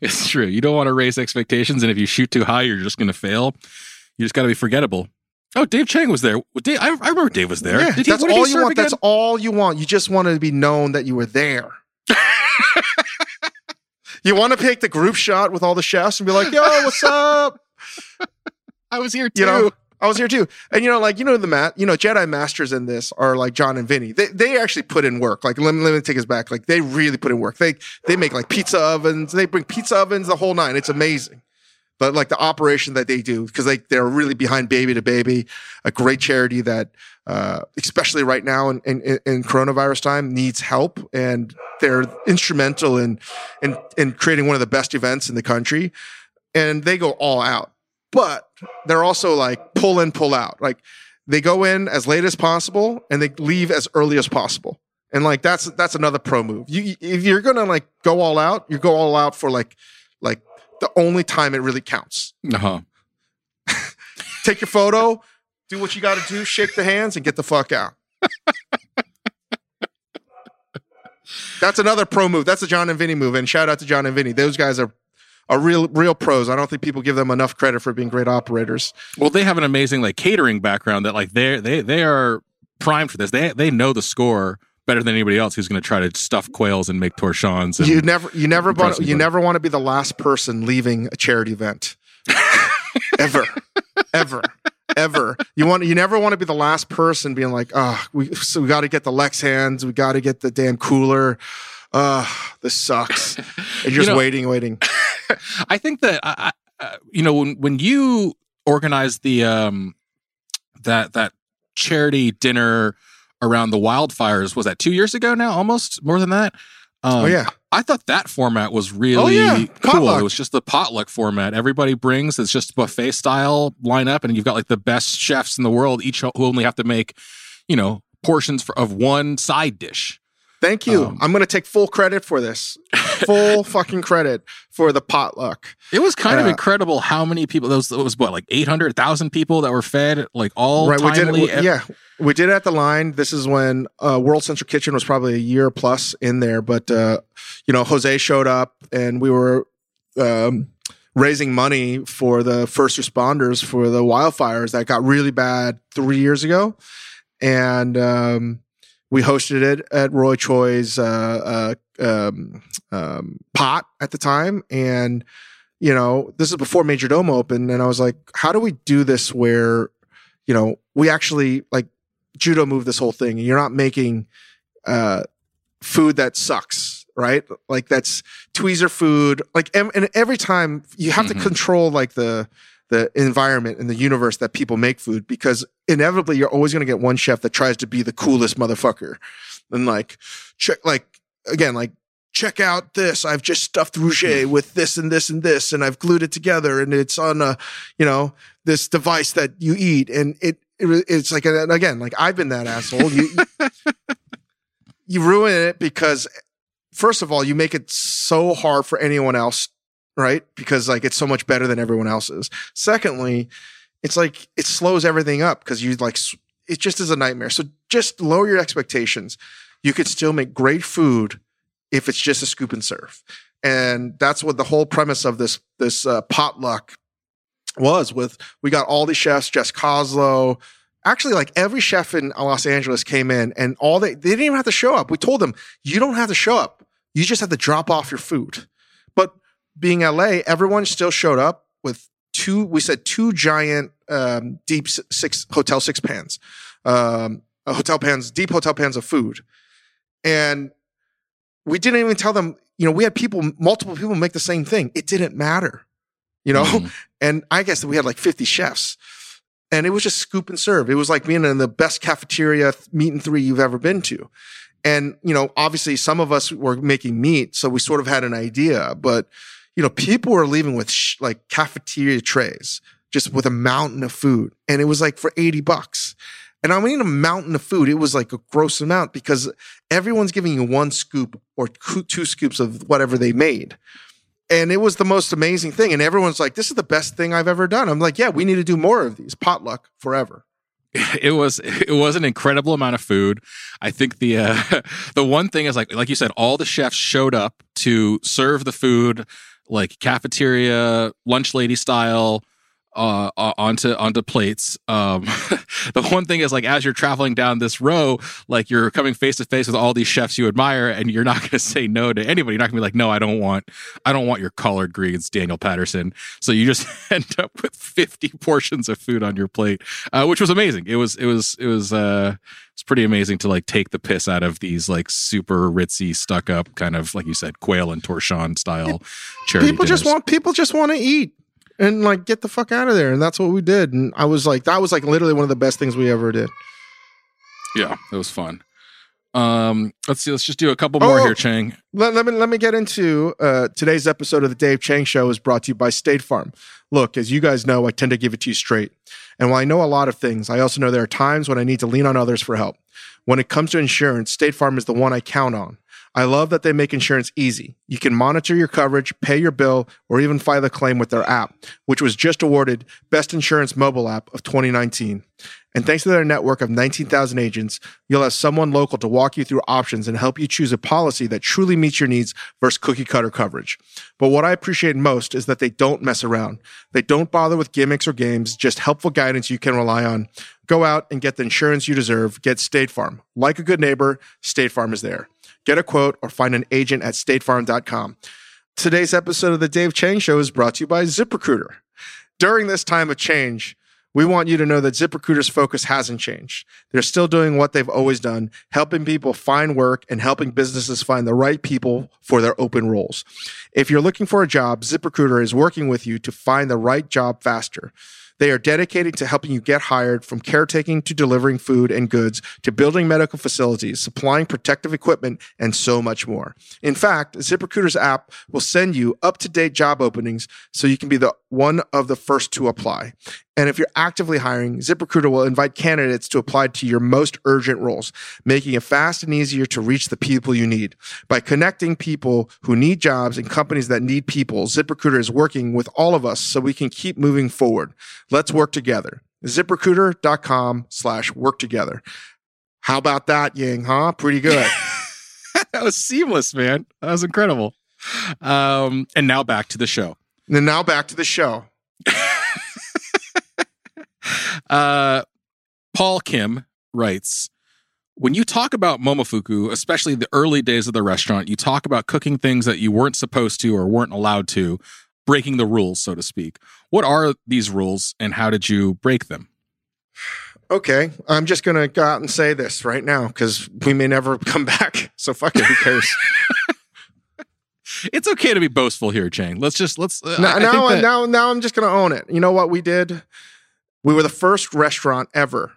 It's true. You don't want to raise expectations, and if you shoot too high, you're just going to fail. You just got to be forgettable. Oh, Dave Chang was there. Dave, I, I remember Dave was there. Yeah, he, that's what did he all you want. again? That's all you want. You just want to be known that you were there. you want to take the group shot with all the chefs and be like, "Yo, what's up?" I was here too. You know, I was here too. And you know, like you know, the mat, you know, Jedi masters in this are like Jon and Vinny. They they actually put in work. Like let me, let me take us back. Like they really put in work. They they make like pizza ovens. They bring pizza ovens, the whole nine. It's amazing. But like the operation that they do, because they they're really behind Baby2Baby, a great charity that, uh, especially right now in, in in coronavirus time, needs help, and they're instrumental in in in creating one of the best events in the country, and they go all out but they're also like pull in, pull out. Like they go in as late as possible and they leave as early as possible. And like that's that's another pro move. You if you're gonna like go all out, you go all out for like like the only time it really counts. Uh-huh. Take your photo, do what you got to do, shake the hands, and get the fuck out. That's another pro move. That's a Jon and Vinny move. And shout out to Jon and Vinny. Those guys are are real real pros. I don't think people give them enough credit for being great operators. Well, they have an amazing like catering background that like they they they are primed for this. They they know the score better than anybody else who's going to try to stuff quails and make torchons. And, you never you never want you never want to be the last person leaving a charity event. Ever. Ever. Ever. You want you never want to be the last person being like oh we so we got to get the Lexans we got to get the damn cooler. Uh this sucks. And you're just know- waiting waiting. I think that I, I, uh, you know when when you organized the um that that charity dinner around the wildfires was that two years ago now almost more than that um, oh yeah, I thought that format was really Oh, yeah. cool. Potluck. It was just the potluck format. Everybody brings it's just buffet style lineup, and you've got like the best chefs in the world, each who only have to make, you know, portions for, of one side dish. Thank you. Um, I'm going to take full credit for this. Full fucking credit for the potluck. It was kind of Uh, incredible how many people. Those it was what like eight hundred thousand people that were fed, like all right, we did. timely. it- Yeah, we did it at the line. This is when uh, World Central Kitchen was probably a year plus in there, but uh, you know, Jose showed up, and we were um, raising money for the first responders for the wildfires that got really bad three years ago, and um, we hosted it at Roy Choi's uh, uh, um, um, pot at the time, and you know, this is before Majordomo opened, and I was like, how do we do this where you know, we actually like judo move this whole thing. And you're not making uh, food that sucks, right? Like that's tweezer food. Like, em- and every time you have Mhm. to control like the the environment and the universe that people make food because inevitably you're always going to get one chef that tries to be the coolest motherfucker. And like check like again like check out this. I've just stuffed rouget with this and this and this and i've glued it together and it's on a you know this device that you eat. And it, it it's like and again like i've been that asshole. You you ruin it because first of all you make it so hard for anyone else right? Because like it's so much better than everyone else's. Secondly it's like it slows everything up because you like it just is a nightmare. So just lower your expectations. You could still make great food if it's just a scoop and serve. And that's what the whole premise of this this uh, potluck was with we got all these chefs Jess Koslow. Actually like every chef in los angeles came in and all they they didn't even have to show up. We told them you don't have to show up. You just have to drop off your food being la everyone still showed up with two we said two giant um, deep six hotel six pans um, hotel pans deep hotel pans of food and we didn't even tell them you know we had people multiple people make the same thing it didn't matter you know Mhm. and I guess that we had like 50 chefs. And it was just scoop and serve. It was like being in the best cafeteria meat and three you've ever been to. And, you know, obviously some of us were making meat, so we sort of had an idea, but, you know, people were leaving with sh- like cafeteria trays, just with a mountain of food. And it was like for 80 bucks. And I mean, a mountain of food. It was like a gross amount because everyone's giving you one scoop or two scoops of whatever they made and it was the most amazing thing. And everyone's like, "This is the best thing I've ever done." I'm like, "Yeah, we need to do more of these potluck forever." it was it was an incredible amount of food. I think the uh, the one thing is like like you said, all the chefs showed up to serve the food like cafeteria lunch lady style uh, uh, onto onto plates. Um, the one thing is like as you're traveling down this row, like you're coming face to face with all these chefs you admire, and you're not going to say no to anybody. You're not going to be like, no, I don't want, I don't want your collard greens, Daniel Patterson. So you just end up with 50 portions of food on your plate, uh, which was amazing. It was, it was, it was, uh, it's pretty amazing to like take the piss out of these like super ritzy, stuck up kind of like you said, quail and torchon style people just want people just want to eat and like get the fuck out of there, and that's what we did. And I was like, that was like literally one of the best things we ever did. Yeah, it was fun. Um, let's see. Let's just do a couple more Oh. here, Chang. Let, let me let me get into uh, today's episode of the Dave Chang Show is brought to you by State Farm. Look, as you guys know, I tend to give it to you straight. And while I know a lot of things, I also know there are times when I need to lean on others for help. When it comes to insurance, State Farm is the one I count on. I love that they make insurance easy. You can monitor your coverage, pay your bill, or even file a claim with their app, which was just awarded Best Insurance Mobile App of 2019. And thanks to their network of 19,000 agents, you'll have someone local to walk you through options and help you choose a policy that truly meets your needs versus cookie cutter coverage. But what I appreciate most is that they don't mess around. They don't bother with gimmicks or games, just helpful guidance you can rely on. Go out and get the insurance you deserve. Get State Farm. Like a good neighbor, State Farm is there. Get a quote or find an agent at statefarm.com. Today's episode of the Dave Chang Show is brought to you by ZipRecruiter. During this time of change, We want you to know that ZipRecruiter's focus hasn't changed. They're still doing what they've always done, helping people find work and helping businesses find the right people for their open roles. If you're looking for a job, ZipRecruiter is working with you to find the right job faster. They are dedicated to helping you get hired from caretaking to delivering food and goods to building medical facilities, supplying protective equipment, and so much more. In fact, ZipRecruiter's app will send you up to date job openings so you can be the one of the first to apply. And if you're actively hiring, ZipRecruiter will invite candidates to apply to your most urgent roles, making it fast and easier to reach the people you need. By connecting people who need jobs and companies that need people, ZipRecruiter is working with all of us so we can keep moving forward. Let's work together. ZipRecruiter.com slash work together. How about that, Ying, huh? Pretty good. that was seamless, man. That was incredible. Um, and now back to the show. And now back to the show. Uh, Paul Kim writes When you talk about Momofuku, especially the early days of the restaurant, you talk about cooking things that you weren't supposed to or weren't allowed to, breaking the rules, so to speak. What are these rules and how did you break them? Okay, I'm just going to go out and say this right now because we may never come back. So fuck it, who cares? It's okay to be boastful here, Chang. Let's just let's. Uh, now, now, that- now, now, I'm just going to own it. You know what we did? We were the first restaurant ever,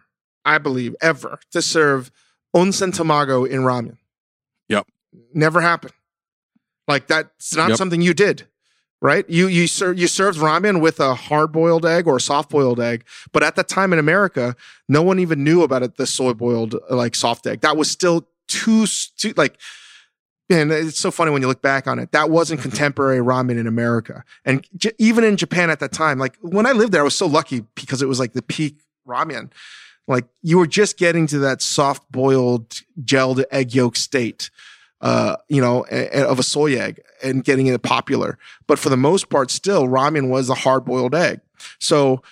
I believe, ever to serve onsen tamago in ramen. Yep. Never happened. Like that's not Yep. something you did. Right? You you ser- you served ramen with a hard boiled egg or a soft boiled egg, but at that time in America, no one even knew about it. The soy boiled like soft egg that was still too, too like and it's so funny when you look back on it. That wasn't contemporary ramen in America. And j- even in Japan at that time, like when I lived there, I was so lucky because it was like the peak ramen. Like you were just getting to that soft boiled gelled egg yolk state, uh, you know, a- a- of a soy egg and getting it popular. But for the most part, still ramen was a hard boiled egg. So,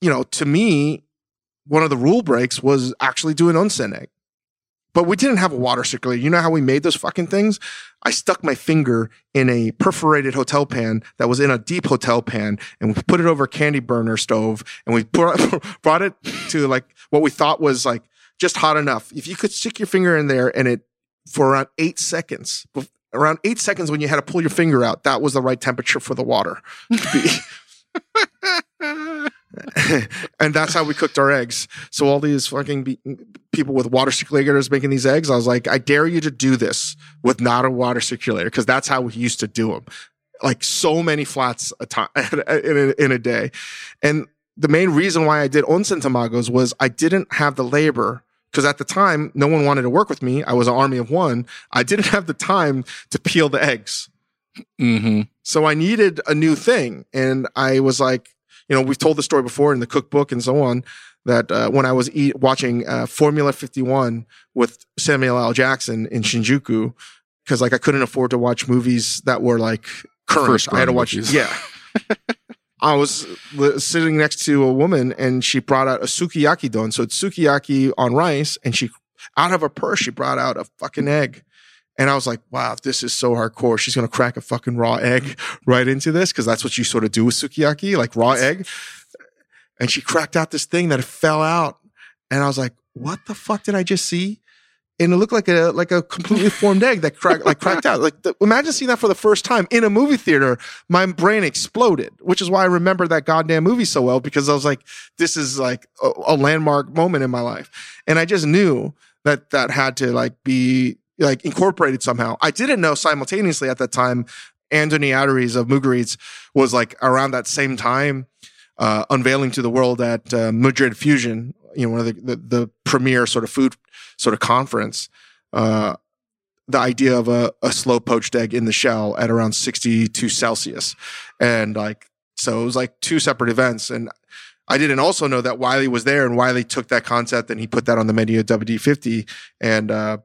you know, to me, one of the rule breaks was actually doing onsen egg but we didn't have a water circulator. You know how we made those fucking things? I stuck my finger in a perforated hotel pan that was in a deep hotel pan and we put it over a candy burner stove and we brought, brought it to like what we thought was like just hot enough. If you could stick your finger in there and it for around eight seconds, around eight seconds when you had to pull your finger out, that was the right temperature for the water. and that's how we cooked our eggs. So all these fucking be- people with water circulators making these eggs, I was like, I dare you to do this with not a water circulator because that's how we used to do them. Like so many flats a time in a, in a day. And the main reason why I did onsen tamagos was I didn't have the labor because at the time no one wanted to work with me. I was an army of one. I didn't have the time to peel the eggs. Mm-hmm. So I needed a new thing. And I was like, you know, we've told the story before in the cookbook and so on that uh, when I was eat, watching uh, Formula 51 with Samuel L. Jackson in Shinjuku, because like I couldn't afford to watch movies that were like current. I had to watch, movies. yeah. I was sitting next to a woman and she brought out a sukiyaki don. So it's sukiyaki on rice. And she, out of her purse, she brought out a fucking egg. And I was like, wow, this is so hardcore. She's going to crack a fucking raw egg right into this because that's what you sort of do with sukiyaki, like raw egg. And she cracked out this thing that it fell out. And I was like, what the fuck did I just see? And it looked like a like a completely formed egg that cracked like cracked out. Like the, imagine seeing that for the first time in a movie theater. My brain exploded, which is why I remember that goddamn movie so well because I was like, this is like a, a landmark moment in my life, and I just knew that that had to like be like incorporated somehow. I didn't know simultaneously at that time. Andoni Aduriz of Mugaritz was like around that same time uh, unveiling to the world at uh, Madrid Fusion, you know, one of the, the, the premier sort of food sort of conference, uh, the idea of a, a slow poached egg in the shell at around 62 Celsius. And like, so it was like two separate events. And I didn't also know that Wylie was there and Wylie took that concept and he put that on the menu at WD50. And, uh,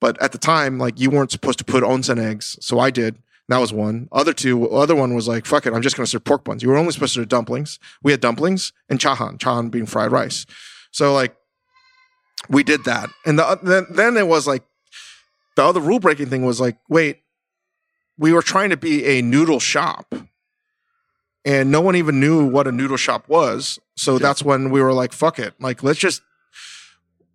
but at the time, like you weren't supposed to put onsen eggs. So I did. That was one. Other two, other one was like, fuck it, I'm just going to serve pork buns. You were only supposed to do dumplings. We had dumplings and chahan, chahan being fried rice. So like, we did that. And the, then, then it was like, the other rule breaking thing was like, wait, we were trying to be a noodle shop. and no one even knew what a noodle shop was. So that's when we were like, fuck it. Like, let's just,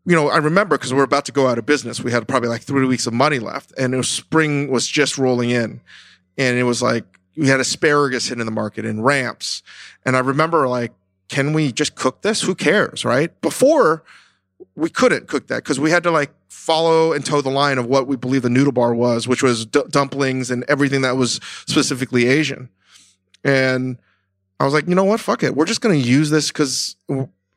you know, I remember because we were about to go out of business. We had probably like three weeks of money left and it was spring was just rolling in. And it was like, we had asparagus hitting the market and ramps. And I remember like, can we just cook this? Who cares? Right. Before we couldn't cook that because we had to like follow and toe the line of what we believe the noodle bar was, which was d- dumplings and everything that was specifically Asian. And I was like, you know what? Fuck it. We're just going to use this because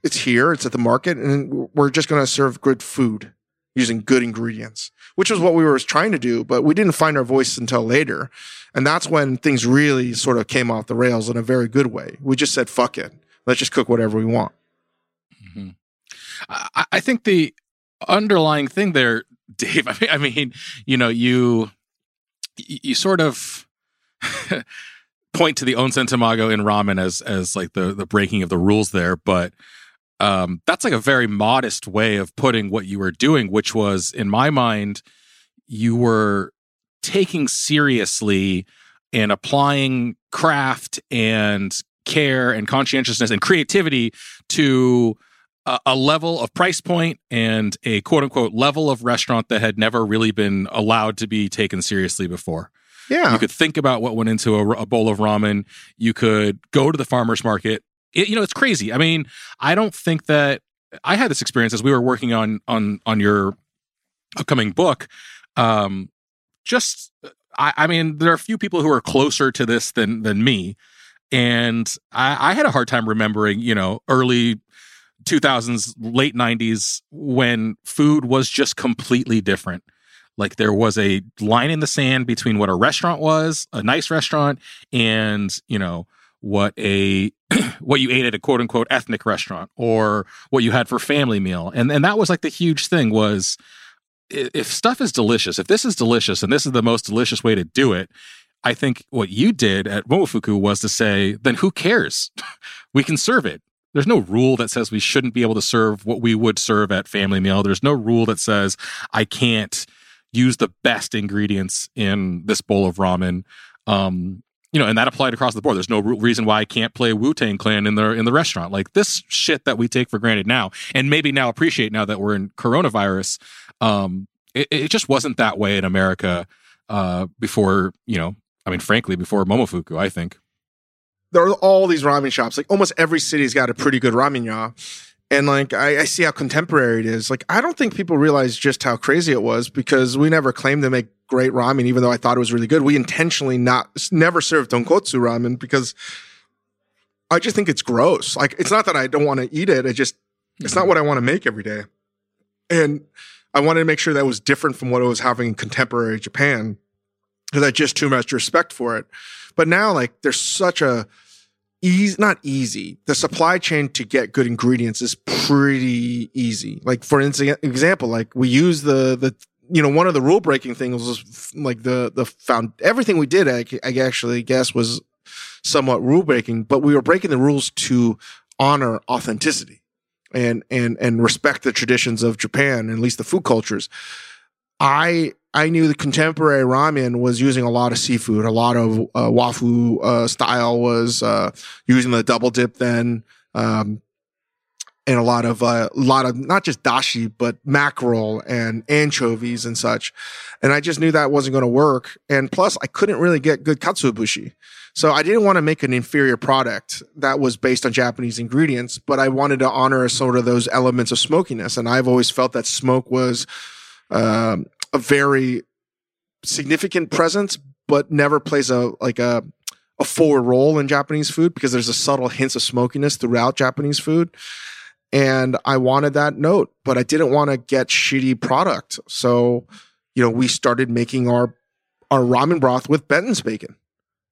it's here, it's at the market, and we're just going to serve good food using good ingredients, which was what we were trying to do, but we didn't find our voice until later. And that's when things really sort of came off the rails in a very good way. We just said, fuck it. Let's just cook whatever we want. Mm-hmm. I, I think the underlying thing there, Dave, I mean, I mean you know, you, you sort of, point to the onsen tamago in ramen as as like the the breaking of the rules there, but um, that's like a very modest way of putting what you were doing, which was in my mind, you were taking seriously and applying craft and care and conscientiousness and creativity to a, a, level of price point and a quote unquote level of restaurant that had never really been allowed to be taken seriously before. Yeah. You could think about what went into a, a bowl of ramen. You could go to the farmer's market. It, you know, it's crazy. I mean, I don't think that I had this experience as we were working on on on your upcoming book. Um, just, I, I mean, there are a few people who are closer to this than than me, and I, I had a hard time remembering, you know, early 2000s, late 90s when food was just completely different. Like there was a line in the sand between what a restaurant was, a nice restaurant, and you know what a what you ate at a quote unquote ethnic restaurant or what you had for family meal. And and that was like the huge thing was if stuff is delicious, if this is delicious and this is the most delicious way to do it, I think what you did at Momofuku was to say, then who cares? we can serve it. There's no rule that says we shouldn't be able to serve what we would serve at family meal. There's no rule that says I can't use the best ingredients in this bowl of ramen. Um, you know, and that applied across the board. There's no reason why I can't play Wu Tang Clan in the in the restaurant. Like this shit that we take for granted now, and maybe now appreciate now that we're in coronavirus. Um, it, it just wasn't that way in America uh, before. You know, I mean, frankly, before Momofuku, I think there are all these ramen shops. Like almost every city's got a pretty good ramen ya and like I, I, see how contemporary it is. Like I don't think people realize just how crazy it was because we never claimed to make great ramen, even though I thought it was really good. We intentionally not never served tonkotsu ramen because I just think it's gross. Like it's not that I don't want to eat it. It just it's not mm-hmm. what I want to make every day. And I wanted to make sure that was different from what I was having in contemporary Japan because I just too much respect for it. But now like there's such a easy, not easy. The supply chain to get good ingredients is pretty easy. Like for instance, example, like we use the, the, you know, one of the rule breaking things was like the, the found everything we did, I, I actually guess was somewhat rule breaking, but we were breaking the rules to honor authenticity and, and, and respect the traditions of Japan, at least the food cultures. I I knew the contemporary ramen was using a lot of seafood. A lot of uh, wafu uh, style was uh, using the double dip then, um, and a lot of a uh, lot of not just dashi but mackerel and anchovies and such. And I just knew that wasn't going to work. And plus, I couldn't really get good katsuobushi. So I didn't want to make an inferior product that was based on Japanese ingredients, but I wanted to honor sort of those elements of smokiness. And I've always felt that smoke was um, a very significant presence, but never plays a like a a forward role in Japanese food because there's a subtle hints of smokiness throughout Japanese food. And I wanted that note, but I didn't want to get shitty product. So, you know, we started making our our ramen broth with Benton's bacon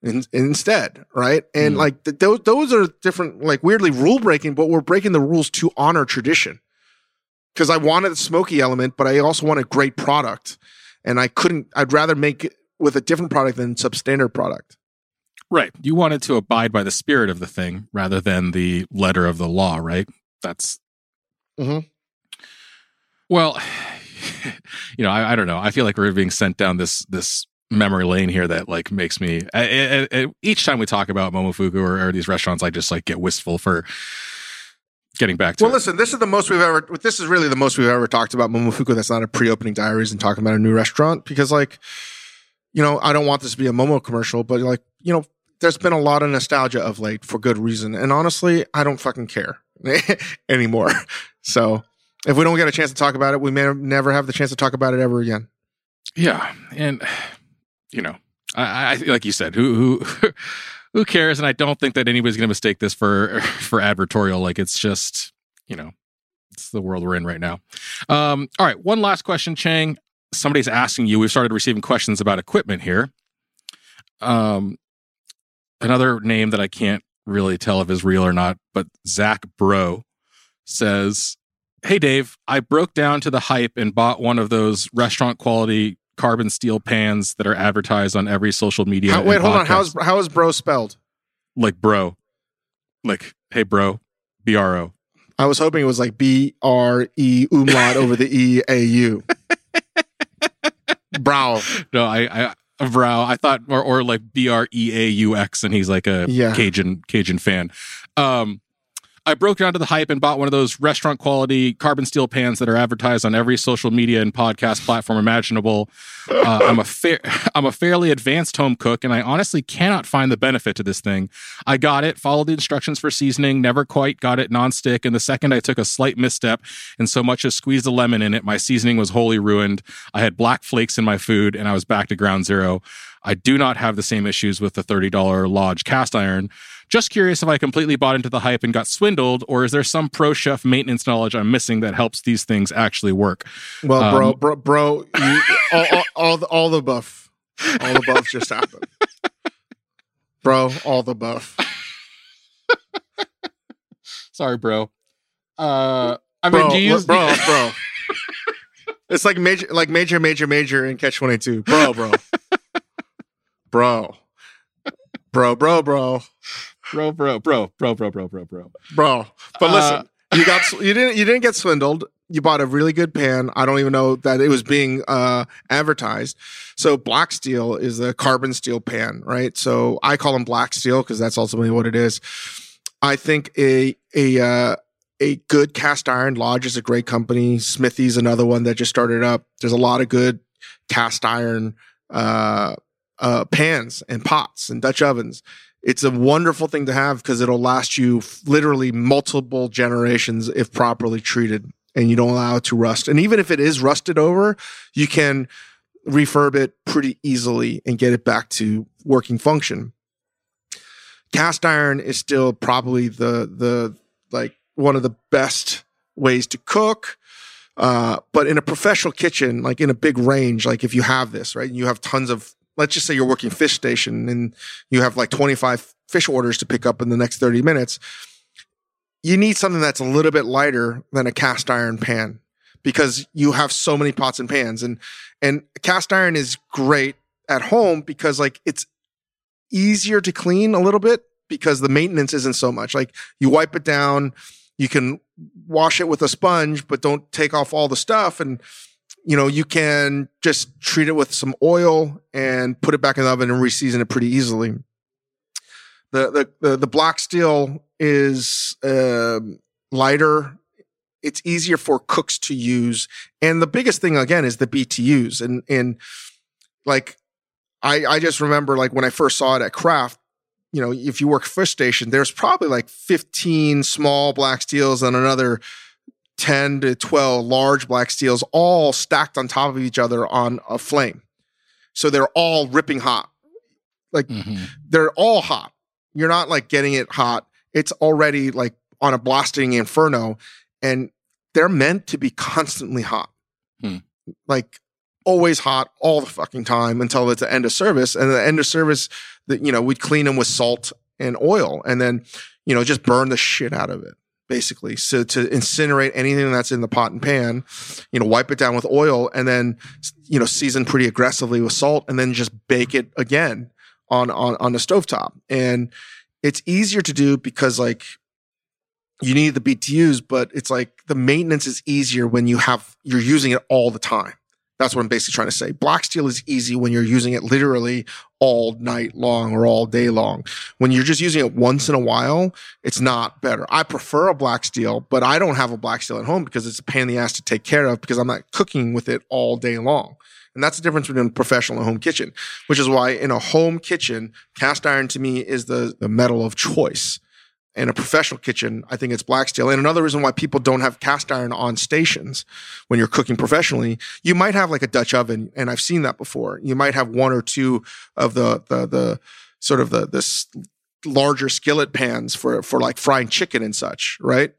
in, instead, right? And mm. like th- those those are different, like weirdly rule breaking, but we're breaking the rules to honor tradition because I wanted the smoky element, but I also wanted great product, and I couldn't. I'd rather make it with a different product than substandard product. Right. You wanted to abide by the spirit of the thing rather than the letter of the law, right? That's. Mm-hmm. Well, you know, I, I don't know. I feel like we're being sent down this this memory lane here that like makes me I, I, I, each time we talk about Momofuku or, or, these restaurants, I just like get wistful for getting back to. Well, it. listen, this is the most we've ever. This is really the most we've ever talked about Momofuku. That's not a pre-opening diaries and talking about a new restaurant because, like, you know, I don't want this to be a Momo commercial, but like, you know, there's been a lot of nostalgia of late for good reason, and honestly, I don't fucking care anymore. So, if we don't get a chance to talk about it, we may never have the chance to talk about it ever again. Yeah, and you know, I, I like you said, who who who cares? And I don't think that anybody's going to mistake this for for advertorial. Like it's just you know, it's the world we're in right now. Um, all right, one last question, Chang. Somebody's asking you. We've started receiving questions about equipment here. Um, another name that I can't really tell if is real or not, but Zach Bro says, Hey Dave, I broke down to the hype and bought one of those restaurant quality carbon steel pans that are advertised on every social media. How, wait, hold on. How's how is bro spelled? Like bro. Like, hey bro. B R O. I was hoping it was like B R E umlaut over the E A U. Brow. No, I, I brow. I thought or or like B R E A U X and he's like a Yeah. Cajun Cajun fan. Um I broke down to the hype and bought one of those restaurant quality carbon steel pans that are advertised on every social media and podcast platform imaginable. Uh, I'm a fair, I'm a fairly advanced home cook, and I honestly cannot find the benefit to this thing. I got it, followed the instructions for seasoning, never quite got it nonstick, and the second I took a slight misstep and so much as squeezed a lemon in it, my seasoning was wholly ruined. I had black flakes in my food, and I was back to ground zero. I do not have the same issues with the $30 Lodge cast iron. Just curious if I completely bought into the hype and got swindled, or is there some pro chef maintenance knowledge I'm missing that helps these things actually work? Well, bro, Um, bro, bro, you, all, all, all, the, all the buff, all the buff just happened, bro. All the buff. Sorry, bro. Uh, I bro, mean, do you use bro, bro. It's like major, like major, major, major in Catch Twenty Two, bro, bro, bro, bro, bro, bro, bro, bro, bro, bro, bro, bro, bro, bro. bro. But Uh, listen, you got you didn't you didn't get swindled. You bought a really good pan. I don't even know that it was being uh, advertised. So black steel is the carbon steel pan, right? So I call them black steel because that's ultimately what it is. I think a a uh, a good cast iron lodge is a great company. Smithey's another one that just started up. There's a lot of good cast iron uh, uh, pans and pots and Dutch ovens. It's a wonderful thing to have because it'll last you literally multiple generations if properly treated and you don't allow it to rust. And even if it is rusted over, you can refurb it pretty easily and get it back to working function. Cast iron is still probably the the like one of the best ways to cook. Uh, but in a professional kitchen, like in a big range, like if you have this, right, and you have tons of, let's just say you're working fish station and you have like 25 fish orders to pick up in the next 30 minutes. You need something that's a little bit lighter than a cast iron pan because you have so many pots and pans and, and cast iron is great at home because like it's easier to clean a little bit because the maintenance isn't so much like you wipe it down, you can wash it with a sponge, but don't take off all the stuff. And, you know, you can just treat it with some oil and put it back in the oven and reseason it pretty easily. The, the, the, the black steel is, um lighter. It's easier for cooks to use. And the biggest thing again is the BTUs and, and like, I, I just remember like when I first saw it at Craft, you know, if you work fish station, there's probably like 15 small black steels and another 10 to 12 large black steels all stacked on top of each other on a flame. So they're all ripping hot. Like Mhm. they're all hot. You're not like getting it hot. It's already like on a blasting inferno and they're meant to be constantly hot. Hmm. Like always hot all the fucking time until it's the end of service. And the end of service that, you know, we'd clean them with salt and oil and then, you know, just burn the shit out of it basically. So to incinerate anything that's in the pot and pan, you know, wipe it down with oil and then, you know, season pretty aggressively with salt and then just bake it again on, on, on the stovetop. And it's easier to do because like you need the BTUs, but it's like the maintenance is easier when you have, you're using it all the time. That's what I'm basically trying to say. Black steel is easy when you're using it literally all night long or all day long. When you're just using it once in a while, it's not better. I prefer a black steel, but I don't have a black steel at home because it's a pain in the ass to take care of because I'm not cooking with it all day long. And that's the difference between a professional and a home kitchen, which is why in a home kitchen, cast iron to me is the, the metal of choice in a professional kitchen, I think it's black steel. And another reason why people don't have cast iron on stations when you're cooking professionally, you might have like a Dutch oven, and I've seen that before. You might have one or two of the the the sort of the this larger skillet pans for for like frying chicken and such, right?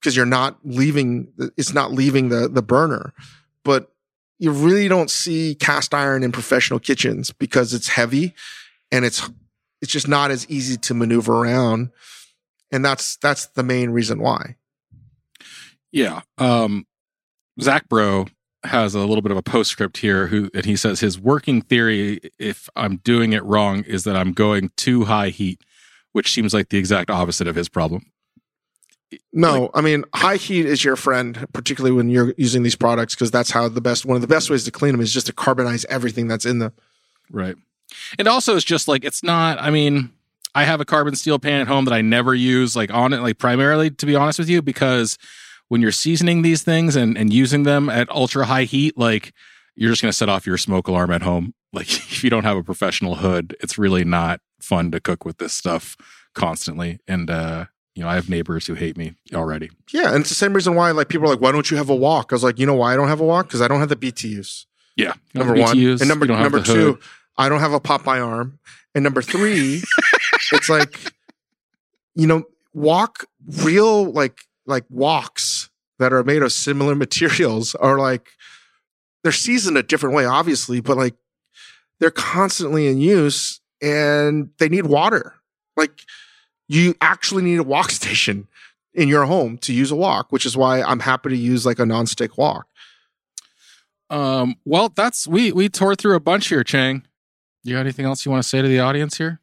Because you're not leaving it's not leaving the the burner. But you really don't see cast iron in professional kitchens because it's heavy and it's it's just not as easy to maneuver around and that's that's the main reason why. Yeah. Um, Zach Bro has a little bit of a postscript here who and he says his working theory if i'm doing it wrong is that i'm going too high heat which seems like the exact opposite of his problem no like, i mean high heat is your friend particularly when you're using these products because that's how the best one of the best ways to clean them is just to carbonize everything that's in them right and also it's just like it's not i mean I have a carbon steel pan at home that I never use, like on it, like primarily to be honest with you, because when you're seasoning these things and, and using them at ultra high heat, like you're just going to set off your smoke alarm at home. Like if you don't have a professional hood, it's really not fun to cook with this stuff constantly. And, uh, you know, I have neighbors who hate me already. Yeah. And it's the same reason why, like, people are like, why don't you have a wok? I was like, you know why I don't have a wok? Because I don't have the BTUs. Yeah. Number one. And number, number two, I don't have a Popeye arm. And number three, it's like, you know, wok real like like woks that are made of similar materials are like they're seasoned a different way, obviously, but like they're constantly in use and they need water. Like you actually need a wok station in your home to use a wok which is why I'm happy to use like a nonstick wok. Um, well, that's we we tore through a bunch here, Chang. You got anything else you want to say to the audience here?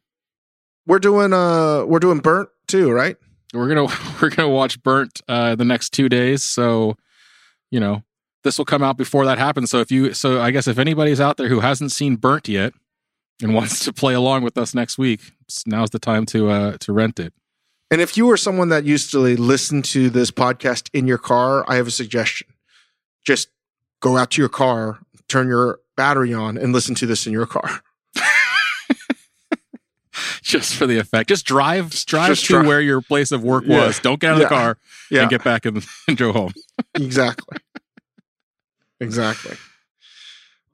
We're doing uh we're doing burnt too, right? We're gonna we're gonna watch burnt uh the next two days. So, you know, this will come out before that happens. So if you so I guess if anybody's out there who hasn't seen burnt yet and wants to play along with us next week, now's the time to uh to rent it. And if you were someone that used to listen to this podcast in your car, I have a suggestion. Just go out to your car, turn your battery on, and listen to this in your car. just for the effect. Just drive, drive just to where your place of work yeah. was. Don't get out of yeah. the car yeah. and get back and, and go home. exactly. Exactly.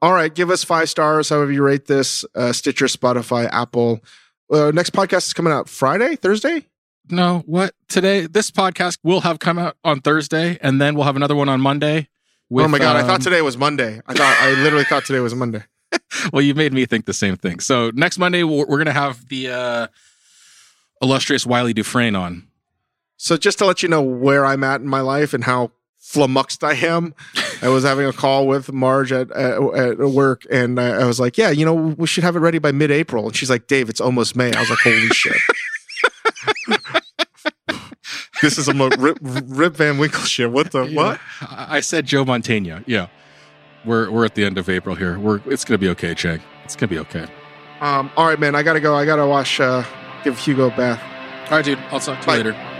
All right, give us five stars, however you rate this. Uh, Stitcher, Spotify, Apple. Uh, next podcast is coming out Friday, Thursday. No, what today? This podcast will have come out on Thursday, and then we'll have another one on Monday. With, oh my god! Um, I thought um, today was Monday. I thought I literally thought today was Monday. well, you made me think the same thing. So next Monday we're, we're going to have the uh, illustrious Wylie Dufresne on. So just to let you know where I'm at in my life and how flummoxed I am, I was having a call with Marge at, at, at work, and I, I was like, "Yeah, you know, we should have it ready by mid-April." And she's like, "Dave, it's almost May." I was like, "Holy shit!" this is a Rip, Rip Van Winkle shit. What the yeah. what? I said Joe Mantegna. Yeah we're we're at the end of April here. We're it's gonna be okay, Chang. It's gonna be okay. Um, all right, man. I gotta go. I gotta wash. Uh, give Hugo a bath. All right, dude. I'll talk to Bye. you later.